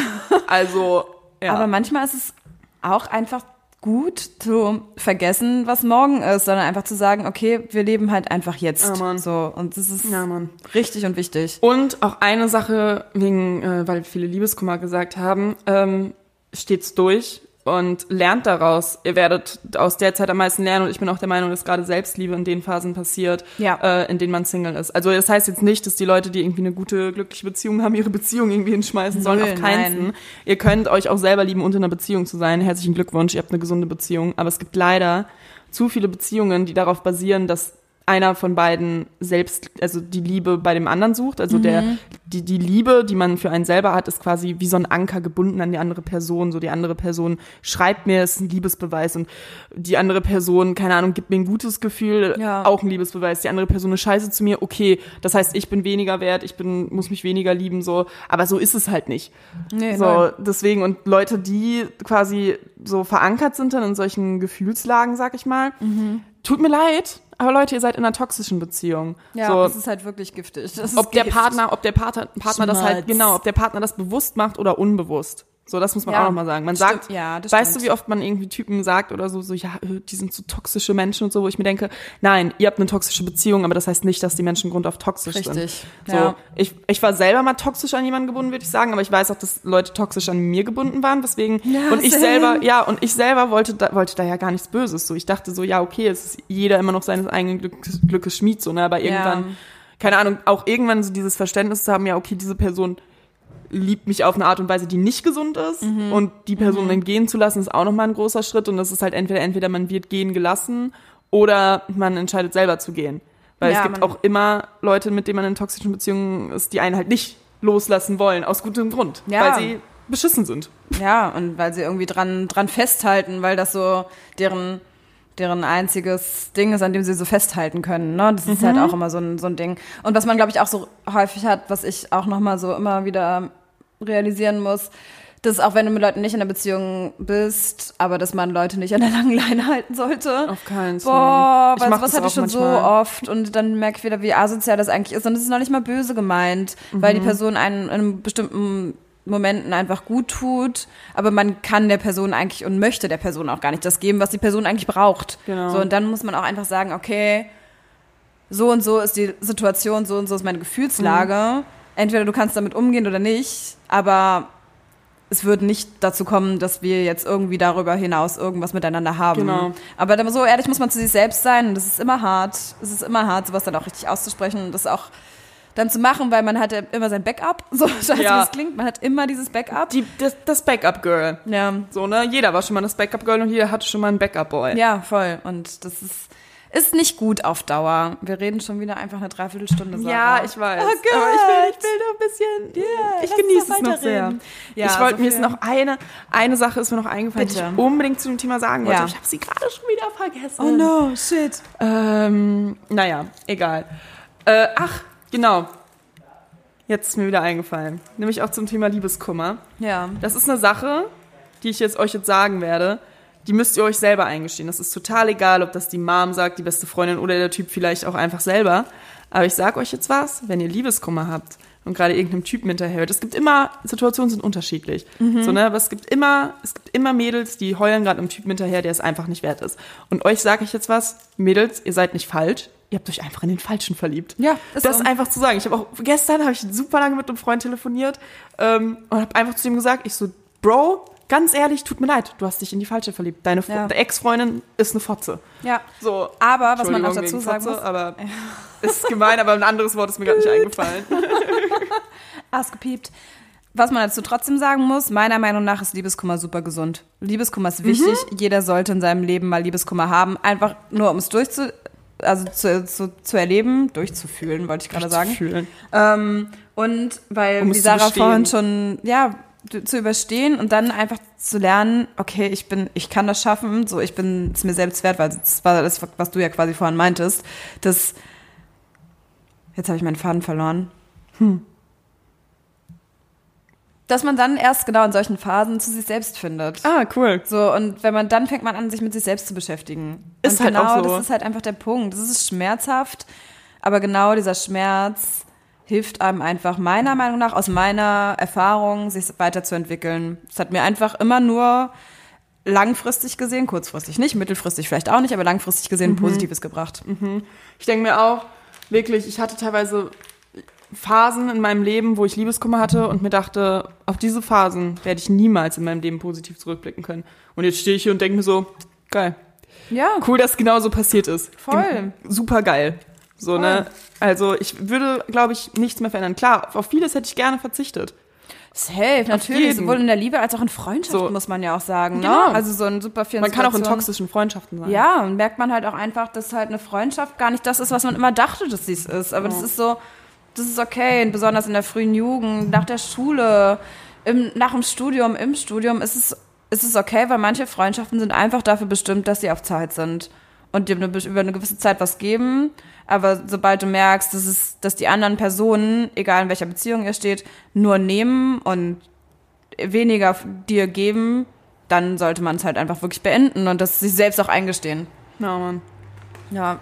Also, ja. Aber manchmal ist es auch einfach gut zu vergessen, was morgen ist, sondern einfach zu sagen, okay, wir leben halt einfach jetzt. Ja, Mann. So und das ist ja, richtig und wichtig. Und auch eine Sache, wegen, äh, weil viele Liebeskummer gesagt haben, ähm, steht's durch und lernt daraus. Ihr werdet aus der Zeit am meisten lernen und ich bin auch der Meinung, dass gerade Selbstliebe in den Phasen passiert, Ja. äh, in denen man Single ist. Also das heißt jetzt nicht, dass die Leute, die irgendwie eine gute, glückliche Beziehung haben, ihre Beziehung irgendwie hinschmeißen sollen. Null, Auf keinen. nein. Ihr könnt euch auch selber lieben, unter einer Beziehung zu sein. Herzlichen Glückwunsch, ihr habt eine gesunde Beziehung. Aber es gibt leider zu viele Beziehungen, die darauf basieren, dass einer von beiden selbst, also die Liebe bei dem anderen sucht. Also der, die, die Liebe, die man für einen selber hat, ist quasi wie so ein Anker gebunden an die andere Person. So die andere Person schreibt mir, ist ein Liebesbeweis und die andere Person, keine Ahnung, gibt mir ein gutes Gefühl, Ja. auch ein Liebesbeweis. Die andere Person ist scheiße zu mir, okay, das heißt, ich bin weniger wert, ich bin, muss mich weniger lieben, so. Aber so ist es halt nicht. Nee, so, nein. deswegen, und Leute, die quasi so verankert sind dann in solchen Gefühlslagen, sag ich mal, Mhm. tut mir leid, aber Leute, ihr seid in einer toxischen Beziehung. Ja, so, das ist halt wirklich giftig. Das ist ob der Gift. Partner, ob der Partner, Partner das halt, genau, ob der Partner das bewusst macht oder unbewusst. So, das muss man Ja, auch nochmal sagen. Man stimmt. sagt, Ja, das weißt stimmt. du, wie oft man irgendwie Typen sagt oder so, so, ja, die sind so toxische Menschen und so, wo ich mir denke, nein, ihr habt eine toxische Beziehung, aber das heißt nicht, dass die Menschen Grund auf toxisch sind. Richtig, So, ja. ich, ich war selber mal toxisch an jemanden gebunden, würde ich sagen, aber ich weiß auch, dass Leute toxisch an mir gebunden waren, deswegen, Ja, und ich same. selber, ja, und ich selber wollte da, wollte da ja gar nichts Böses, so. Ich dachte so, ja, okay, es ist jeder immer noch seines eigenen Glückes, Glückes Schmied, so, ne, aber irgendwann, keine Ahnung, auch irgendwann so dieses Verständnis zu haben, ja, okay, diese Person liebt mich auf eine Art und Weise, die nicht gesund ist. Mhm. Und die Person dann gehen zu lassen, ist auch nochmal ein großer Schritt. Und das ist halt entweder, entweder man wird gehen gelassen oder man entscheidet selber zu gehen. Weil Ja, es gibt auch immer Leute, mit denen man in toxischen Beziehungen ist, die einen halt nicht loslassen wollen, aus gutem Grund. Ja. Weil sie beschissen sind. Ja, und weil sie irgendwie dran, dran festhalten, weil das so deren, deren einziges Ding ist, an dem sie so festhalten können. Ne? Das ist halt Mhm. auch immer so ein, so ein Ding. Und was man, glaube ich, auch so häufig hat, was ich auch nochmal so immer wieder realisieren muss, dass auch wenn du mit Leuten nicht in einer Beziehung bist, aber dass man Leute nicht an der langen Leine halten sollte. Auf keinen Boah, Ich weißt, mach du, was das hatte ich schon so manchmal. oft und dann merke ich wieder, wie asozial das eigentlich ist und es ist noch nicht mal böse gemeint, weil Mhm. die Person einen in einem bestimmten Momenten einfach gut tut, aber man kann der Person eigentlich und möchte der Person auch gar nicht das geben, was die Person eigentlich braucht. Genau. So und dann muss man auch einfach sagen, okay, so und so ist die Situation, so und so ist meine Mhm. Entweder du kannst damit umgehen oder nicht, aber es wird nicht dazu kommen, dass wir jetzt irgendwie darüber hinaus irgendwas miteinander haben. Genau. Aber dann so ehrlich muss man zu sich selbst sein und das ist immer hart. Es ist immer hart, sowas dann auch richtig auszusprechen und das auch dann zu machen, weil man hat ja immer sein Backup. So scheiße, Ja. wie es klingt, man hat immer dieses Backup. Die, das, das Backup-Girl. ja. So, ne? Jeder war schon mal das Backup-Girl und jeder hatte schon mal einen Backup-Boy. ja, voll. Und das ist, ist nicht gut auf Dauer. Wir reden schon wieder einfach eine Dreiviertelstunde. Sarah. Ja, ich weiß. Oh aber ich will, ich will noch ein bisschen. ich lass genieße es noch sehr. Ja, ich wollte so mir viel- noch eine eine Sache ist mir noch eingefallen, Bitte. die ich unbedingt zu dem Thema sagen wollte. Ja. Ich habe sie gerade schon wieder vergessen. Oh no, shit. Ähm, naja, egal. Äh, ach, genau. Jetzt ist mir wieder eingefallen. Nämlich auch zum Thema Liebeskummer. Ja. Das ist eine Sache, die ich jetzt euch jetzt sagen werde. Die müsst ihr euch selber eingestehen. Das ist total egal, ob das die Mom sagt, die beste Freundin oder der Typ vielleicht auch einfach selber. Aber ich sag euch jetzt was, wenn ihr Liebeskummer habt und gerade irgendeinem Typen hinterherhört. Es gibt immer, Situationen sind unterschiedlich. So, ne? Aber es gibt immer, es gibt immer Mädels, die heulen gerade einem Typen hinterher, der es einfach nicht wert ist. Und euch sage ich jetzt was, Mädels, ihr seid nicht falsch. Ihr habt euch einfach in den Falschen verliebt. Ja, ist das so. einfach zu sagen. Ich habe auch gestern habe ich super lange mit einem Freund telefoniert ähm, und habe einfach zu ihm gesagt, ich so, Bro, ganz ehrlich, tut mir leid, du hast dich in die falsche verliebt. Deine Ja. Ex-Freundin ist eine Fotze. Ja. So. Aber was man auch dazu sagen Fotze, muss, aber ist gemein, aber ein anderes Wort ist mir gerade nicht eingefallen. ausgepiept. Was man dazu trotzdem sagen muss, meiner Meinung nach ist Liebeskummer super gesund. Liebeskummer ist wichtig. Jeder sollte in seinem Leben mal Liebeskummer haben. Einfach nur, um es durchzu, also zu, zu, zu erleben, durchzufühlen, wollte ich gerade sagen. Fühlen. Ähm, und weil, Um wie Sarah vorhin schon, ja, zu überstehen und dann einfach zu lernen, okay, ich bin, ich kann das schaffen, so, ich bin es mir selbst wert, weil das war das, was du ja quasi vorhin meintest, dass, jetzt habe ich meinen Faden verloren. Hm. Dass man dann erst genau in solchen Phasen zu sich selbst findet. Ah, cool. So, und wenn man, dann fängt man an, sich mit sich selbst zu beschäftigen. Ist und halt genau, auch so. das ist halt einfach der Punkt. Das ist schmerzhaft, aber genau dieser Schmerz hilft einem einfach meiner Meinung nach, aus meiner Erfahrung, sich weiterzuentwickeln. Es hat mir einfach immer nur langfristig gesehen, kurzfristig nicht, mittelfristig vielleicht auch nicht, aber langfristig gesehen Mhm. Positives gebracht. Ich denke mir auch, wirklich, ich hatte teilweise Phasen in meinem Leben, wo ich Liebeskummer hatte und mir dachte, auf diese Phasen werde ich niemals in meinem Leben positiv zurückblicken können. Und jetzt stehe ich hier und denke mir so, geil. Ja, Cool, dass genau so passiert ist. Voll. Super geil. So, ne? Also ich würde, glaube ich, nichts mehr verändern. Klar, auf vieles hätte ich gerne verzichtet. Safe, natürlich. Sowohl in der Liebe als auch in Freundschaften, So. muss man ja auch sagen. Genau. Ne? Also so in super vielen Man kann auch in toxischen Freundschaften sein. Ja, und merkt man halt auch einfach, dass halt eine Freundschaft gar nicht das ist, was man immer dachte, dass sie es ist. Aber das ist so, das ist okay, und besonders in der frühen Jugend, nach der Schule, im, nach dem Studium, im Studium ist es, ist es okay, weil manche Freundschaften sind einfach dafür bestimmt, dass sie auf Zeit sind und dir eine, über eine gewisse Zeit was geben. Aber sobald du merkst, dass, es, dass die anderen Personen, egal in welcher Beziehung ihr steht, nur nehmen und weniger dir geben, dann sollte man es halt einfach wirklich beenden und das sich selbst auch eingestehen. Ja, Mann. Ja,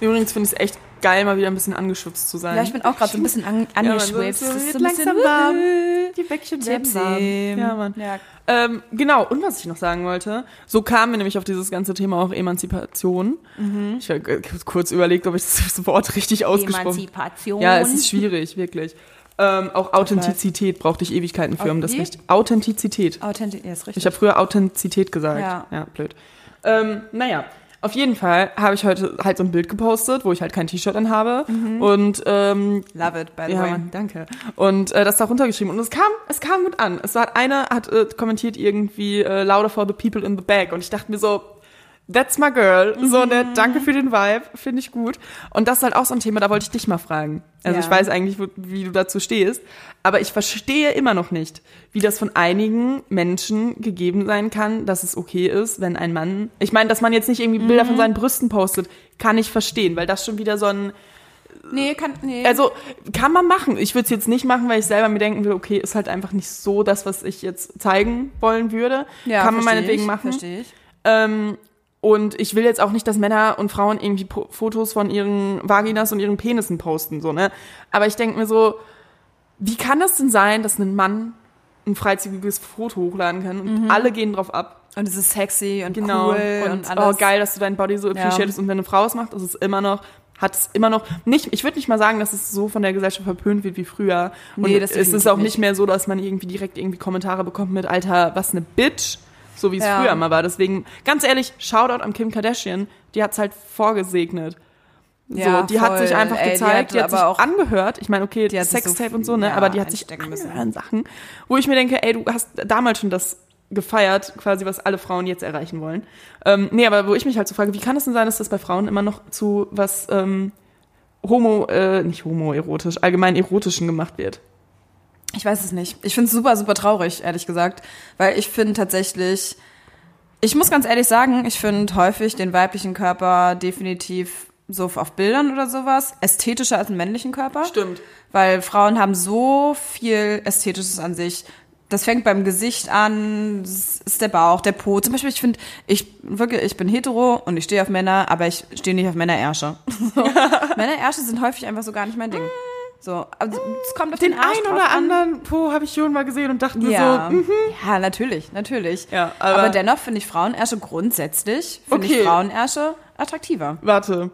Übrigens finde ich es echt geil, mal wieder ein bisschen angeschwitzt zu sein. ja ich bin auch gerade so ein bisschen an, Ja, Mann, angeschwipst. so- so so ein bisschen langsam warm. wuhu. Die Bäckchen werden warm. Ja, Mann. Ja. Ähm, genau, und was ich noch sagen wollte, so kamen wir nämlich auf dieses ganze Thema auch Emanzipation. Mhm. Ich habe kurz überlegt, ob ich das Wort richtig ausgesprochen Emanzipation. Ja, es ist schwierig, wirklich. Ähm, auch Authentizität brauchte ich Ewigkeiten für, um das richtig. Authentizität. Authentisch, ja, ist richtig. Ich habe früher Authentizität gesagt. Ja. ja blöd. Ähm, naja, auf jeden Fall habe ich heute halt so ein Bild gepostet, wo ich halt kein T-Shirt an habe. Und ähm, Love it, by the ja, way. Danke. Und äh, das da runtergeschrieben. Und es kam, es kam gut an. Es war einer hat äh, kommentiert irgendwie äh, louder for the people in the back. Und ich dachte mir so, that's my girl. So Mhm. nett, danke für den Vibe, finde ich gut. Und das ist halt auch so ein Thema, da wollte ich dich mal fragen. Also Ja. ich weiß eigentlich, wie du dazu stehst. Aber ich verstehe immer noch nicht, wie das von einigen Menschen gegeben sein kann, dass es okay ist, wenn ein Mann. Ich meine, dass man jetzt nicht irgendwie Bilder von Mhm. seinen Brüsten postet, kann ich verstehen, weil das schon wieder so ein Nee, kann, nee. also kann man machen. Ich würde es jetzt nicht machen, weil ich selber mir denken will, okay, ist halt einfach nicht so das, was ich jetzt zeigen wollen würde. ja, kann man meinetwegen ich, machen. Verstehe ich. Ähm, und ich will jetzt auch nicht, dass Männer und Frauen irgendwie po Fotos von ihren Vaginas und ihren Penissen posten, so, ne? Aber ich denke mir so, wie kann das denn sein, dass ein Mann ein freizügiges Foto hochladen kann und alle gehen drauf ab? Und es ist sexy und Genau. cool und, und, alles. oh geil, dass du dein Body so Ja. appreciatest. Und wenn eine Frau es macht, ist es immer noch, hat es immer noch nicht, ich würde nicht mal sagen, dass es so von der Gesellschaft verpönt wird wie früher. Und Nee, das es ist auch nicht. mehr so, dass man irgendwie direkt irgendwie Kommentare bekommt mit, Alter, was eine Bitch. So wie es Ja. früher mal war. Deswegen, ganz ehrlich, Shoutout an Kim Kardashian, die hat's halt vorgesegnet. Ja, so, die hat voll. sich einfach Ey, die gezeigt, hat die hat, sich angehört. Ich meine, okay, Die hat so Sextape viel- und so, ne? ja, aber die hat sich angehört Sachen, wo ich mir denke, ey, du hast damals schon das gefeiert, quasi, was alle Frauen jetzt erreichen wollen. Ähm, nee, aber wo ich mich halt so frage, wie kann es denn sein, dass das bei Frauen immer noch zu was ähm, homo, äh, nicht homoerotisch, allgemein erotischen gemacht wird? Ich weiß es nicht. Ich finde es super, super traurig, ehrlich gesagt. Weil ich finde tatsächlich, ich muss ganz ehrlich sagen, ich finde häufig den weiblichen Körper definitiv so auf Bildern oder sowas ästhetischer als den männlichen Körper. Stimmt. Weil Frauen haben so viel Ästhetisches an sich. Das fängt beim Gesicht an, ist der Bauch, der Po. Zum Beispiel, ich finde, ich wirklich, ich bin hetero und ich stehe auf Männer, aber ich stehe nicht auf Männerärsche. So. Männerärsche sind häufig einfach so gar nicht mein Ding. So, also, es kommt auf den, Den einen oder an. anderen Po habe ich schon mal gesehen und dachte mir Ja, so, mhm. ja, natürlich, natürlich. Ja, aber, aber- dennoch finde ich Frauenärsche grundsätzlich, finde Okay. ich Frauenärsche attraktiver. warte.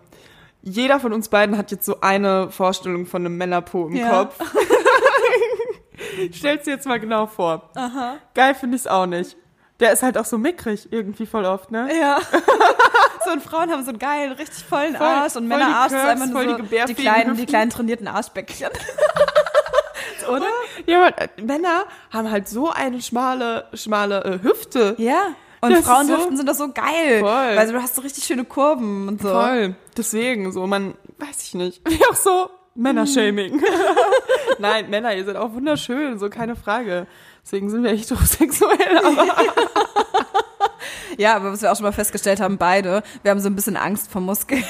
Jeder von uns beiden hat jetzt so eine Vorstellung von einem Männerpo im Ja. Kopf. Stell's dir jetzt mal genau vor. Aha. Geil finde ich's auch nicht. Der ist halt auch so mickrig irgendwie voll oft, ne? Ja. so und Frauen haben so einen geilen, richtig vollen Voll- Arsch und die Männerarsch ist einfach nur die so die, gebärfähigen kleinen, die kleinen trainierten Arschbäckchen. Oder? Ja, aber, äh, Männer haben halt so eine schmale, schmale äh, Hüfte. Ja. Und Das Frauenhüften so- sind doch so geil. Voll. Weil du hast so richtig schöne Kurven und so. Voll. Deswegen, so, man, weiß ich nicht. Wie auch so Männershaming. Nein, Männer, ihr seid auch wunderschön, so keine Frage. Deswegen sind wir echt heterosexuell, aber Ja, aber was wir auch schon mal festgestellt haben, beide, wir haben so ein bisschen Angst vor Muskeln.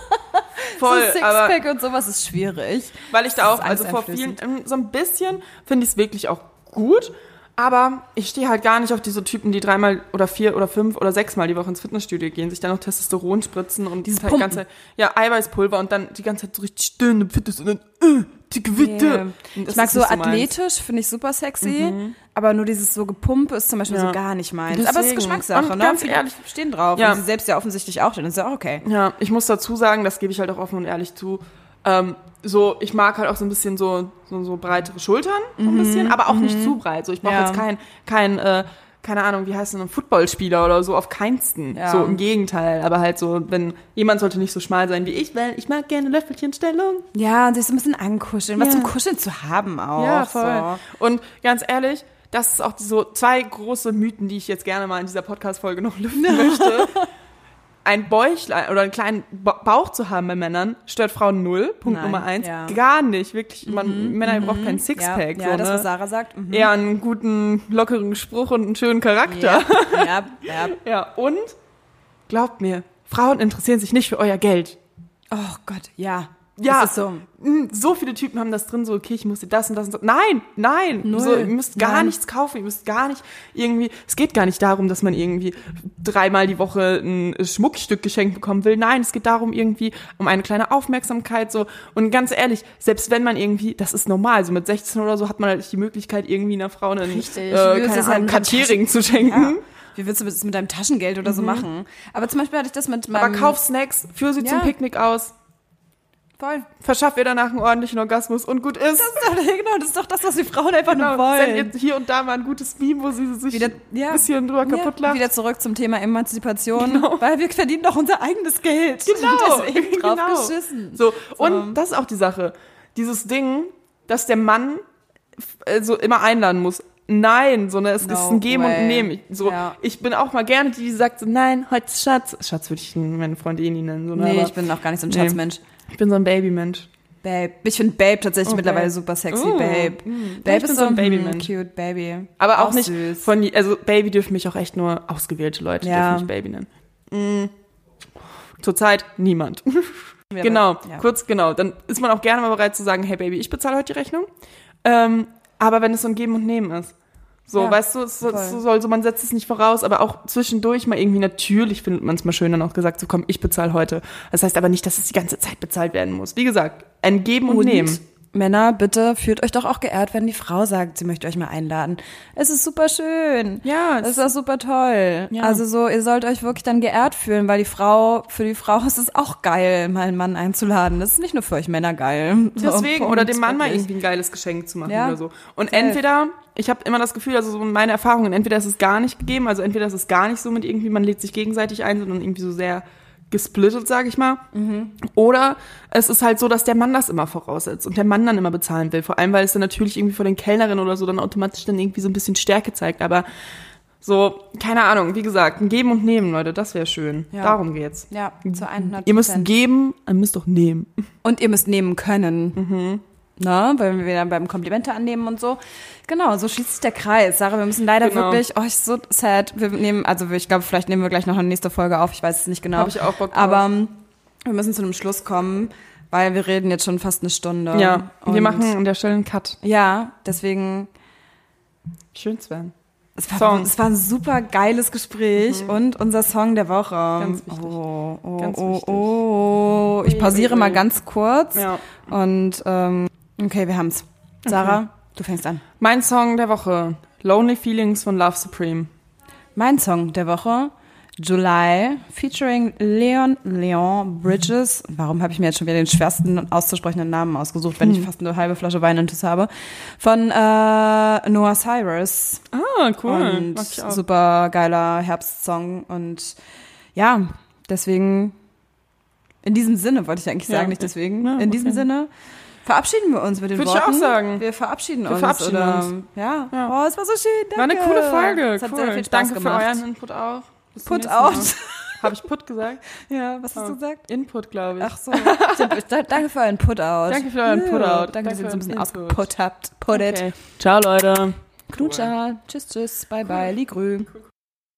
voll. so aber Sixpack und sowas ist schwierig. weil ich da auch, also vor vielen, ähm, so ein bisschen finde ich es wirklich auch gut. Aber ich stehe halt gar nicht auf diese Typen, die dreimal oder vier oder fünf oder sechsmal die Woche ins Fitnessstudio gehen, sich dann noch Testosteron spritzen und Dieses halt ganze, ja, Eiweißpulver und dann die ganze Zeit so richtig stöhnen im Fitness und dann, äh, dicke Witte. Nee. Und das Ich mag so athletisch, finde ich super sexy, aber nur dieses so Gepumpe ist zum Beispiel Ja. so gar nicht meins. Aber es ist Deswegen. Geschmackssache, Und ne? ganz ehrlich- stehen drauf. Ja. Und sie selbst ja offensichtlich auch, dann ist ja auch okay. Ja, ich muss dazu sagen, das gebe ich halt auch offen und ehrlich zu. Ähm, so, ich mag halt auch so ein bisschen so, so, so breitere Schultern, so ein bisschen, aber auch nicht zu breit. So, ich brauche Ja. jetzt kein, kein, äh, keine Ahnung, wie heißt denn ein Footballspieler oder so, auf keinsten. Ja. So im Gegenteil. Aber halt so, wenn jemand sollte nicht so schmal sein wie ich, weil ich mag gerne Löffelchenstellung. Ja, und sich so ein bisschen ankuscheln, was Ja. zum Kuscheln zu haben auch. Ja, voll. So. Und ganz ehrlich, das ist auch so zwei große Mythen, die ich jetzt gerne mal in dieser Podcast-Folge noch lüften möchte. Ein Bäuchlein oder einen kleinen Ba- Bauch zu haben bei Männern stört Frauen null. Punkt Nein, Nummer eins. ja. Gar nicht. Wirklich, man, Männer brauchen keinen Ja, Sixpack. ja so, das, ne? was Sarah sagt. Mhm. Eher einen guten, lockeren Spruch und einen schönen Charakter. Ja, ja, ja. Ja, und glaubt mir, Frauen interessieren sich nicht für euer Geld. Oh Gott, ja. Ja. So. So viele Typen haben das drin, so, okay, ich muss dir das und das und so. Nein, nein. Null. So, ihr müsst gar Nein. nichts kaufen, ihr müsst gar nicht irgendwie, es geht gar nicht darum, dass man irgendwie dreimal die Woche ein Schmuckstück geschenkt bekommen will. Nein, es geht darum irgendwie um eine kleine Aufmerksamkeit, so. Und ganz ehrlich, selbst wenn man irgendwie, das ist normal, so mit 16 oder so hat man halt die Möglichkeit, irgendwie einer Frau einen, Richtig. äh, keine Ahnung, zu schenken. Ja. Wie willst du das mit deinem Taschengeld oder so machen? Aber zum Beispiel hatte ich das mit meinem... Aber kauf Snacks, führ sie zum Ja. Picknick aus, Voll. verschaff ihr danach einen ordentlichen Orgasmus und gut ist. Das ist doch, genau, das ist doch das, was die Frauen einfach nur Genau, wollen. Send ihr hier und da mal ein gutes Meme, wo sie sich Wieder- ja. ein bisschen drüber kaputt ja, lacht. wieder zurück zum Thema Emanzipation, weil wir verdienen doch unser eigenes Geld. Genau, Deswegen drauf genau. geschissen. So, und das ist auch die Sache. Dieses Ding, dass der Mann äh, so immer einladen muss. Nein, sondern es No ist ein Geben und way. ein Nehmen. Ich- So, Ja. ich bin auch mal gerne die, die sagt so, nein, heute Schatz. Schatz würde ich meine Freunde eh nie nennen. So, ne, Nee, aber ich bin auch gar nicht so ein Nee. Ich bin so ein Babymensch. Babe. Ich finde Babe tatsächlich Oh, mittlerweile Babe. super sexy. Oh, Babe. mm. Babe ist so ein hm, Babymensch. Cute Baby. Aber auch, nicht süß. von, also Baby dürfen mich auch echt nur ausgewählte Leute Ja. dürfen mich Baby nennen. Mm. Zurzeit niemand. Genau, Ja. kurz, genau. Dann ist man auch gerne mal bereit zu sagen, hey Baby, ich bezahle heute die Rechnung. Ähm, aber wenn es so ein Geben und Nehmen ist. So, Ja, weißt du, es, so soll, so man setzt es nicht voraus, aber auch zwischendurch mal irgendwie natürlich findet man es mal schön dann auch gesagt, so komm, ich bezahle heute. Das heißt aber nicht, dass es die ganze Zeit bezahlt werden muss. Wie gesagt, ein Geben und, Nehmen. Männer, bitte fühlt euch doch auch geehrt, wenn die Frau sagt, sie möchte euch mal einladen. Es ist super schön. Ja, Es ist auch super toll. Ja. Also so, ihr sollt euch wirklich dann geehrt fühlen, weil die Frau, für die Frau ist es auch geil, mal einen Mann einzuladen. Das ist nicht nur für euch Männer geil. So, Deswegen, Punkt, oder dem Mann mal wirklich. irgendwie ein geiles Geschenk zu machen Ja. oder so. Und Safe. entweder, ich habe immer das Gefühl, also so meine Erfahrungen, entweder ist es gar nicht gegeben, also entweder ist es gar nicht so mit irgendwie, man lädt sich gegenseitig ein, sondern irgendwie so sehr gesplittet, sage ich mal. Mhm. Oder es ist halt so, dass der Mann das immer voraussetzt und der Mann dann immer bezahlen will. Vor allem, weil es dann natürlich irgendwie vor den Kellnerinnen oder so dann automatisch dann irgendwie so ein bisschen Stärke zeigt. Aber so, keine Ahnung, wie gesagt, ein Geben und Nehmen, Leute, das wäre schön. Ja. Darum geht's. Ja, zu 100 Ihr müsst geben, ihr müsst doch nehmen. Und ihr müsst nehmen können. Mhm. Na, weil wir dann beim Komplimente annehmen und so. Genau, so schließt sich der Kreis. Sarah, wir müssen leider Genau. wirklich, oh, ich so sad. Wir nehmen, also ich glaube, vielleicht nehmen wir gleich noch eine nächste Folge auf. Ich weiß es nicht genau. Hab ich auch Bock drauf. Aber wir müssen zu einem Schluss kommen, weil wir reden jetzt schon fast eine Stunde. Ja, wir Und- machen an der Stelle einen Cut. Ja, deswegen, Schön, Sven. es war, Song. es war ein super geiles Gespräch und unser Song der Woche. Ganz wichtig. Oh, oh, Ganz oh, wichtig. oh. Ich pausiere mal ganz kurz. Ja. Und ähm, okay, wir haben's. Sarah, du fängst an. Mein Song der Woche, Lonely Feelings von Love Supreme. Mein Song der Woche, July, featuring Leon Leon Bridges. Warum habe ich mir jetzt schon wieder den schwersten auszusprechenden Namen ausgesucht, wenn ich fast eine halbe Flasche Wein intus habe? Von äh, Noah Cyrus. Ah, Und super geiler Herbstsong. Und ja, deswegen, in diesem Sinne wollte ich eigentlich Ja, sagen, nicht okay. deswegen. Ja, in diesem okay. Sinne verabschieden wir uns mit den Würde ich Worten. auch sagen. Wir verabschieden Wir uns. verabschieden oder, uns. Ja. Ja. Oh, es war so schön. Danke. War eine coole Folge. Es hat cool. sehr viel Spaß Danke gemacht. für euren Input auch. Bis Put out. Habe ich Put gesagt? Ja, was hast du Oh. gesagt? Input, glaube ich. Ach so. Danke für euren Put-out. Danke für euren Ja, Put-out. Danke, dass ihr uns Danke ein bisschen für den Input. ausgeput habt. Put it. Okay. Ciao, Leute. Knutscher. Tschüss, tschüss. Bye, bye. Ligrü.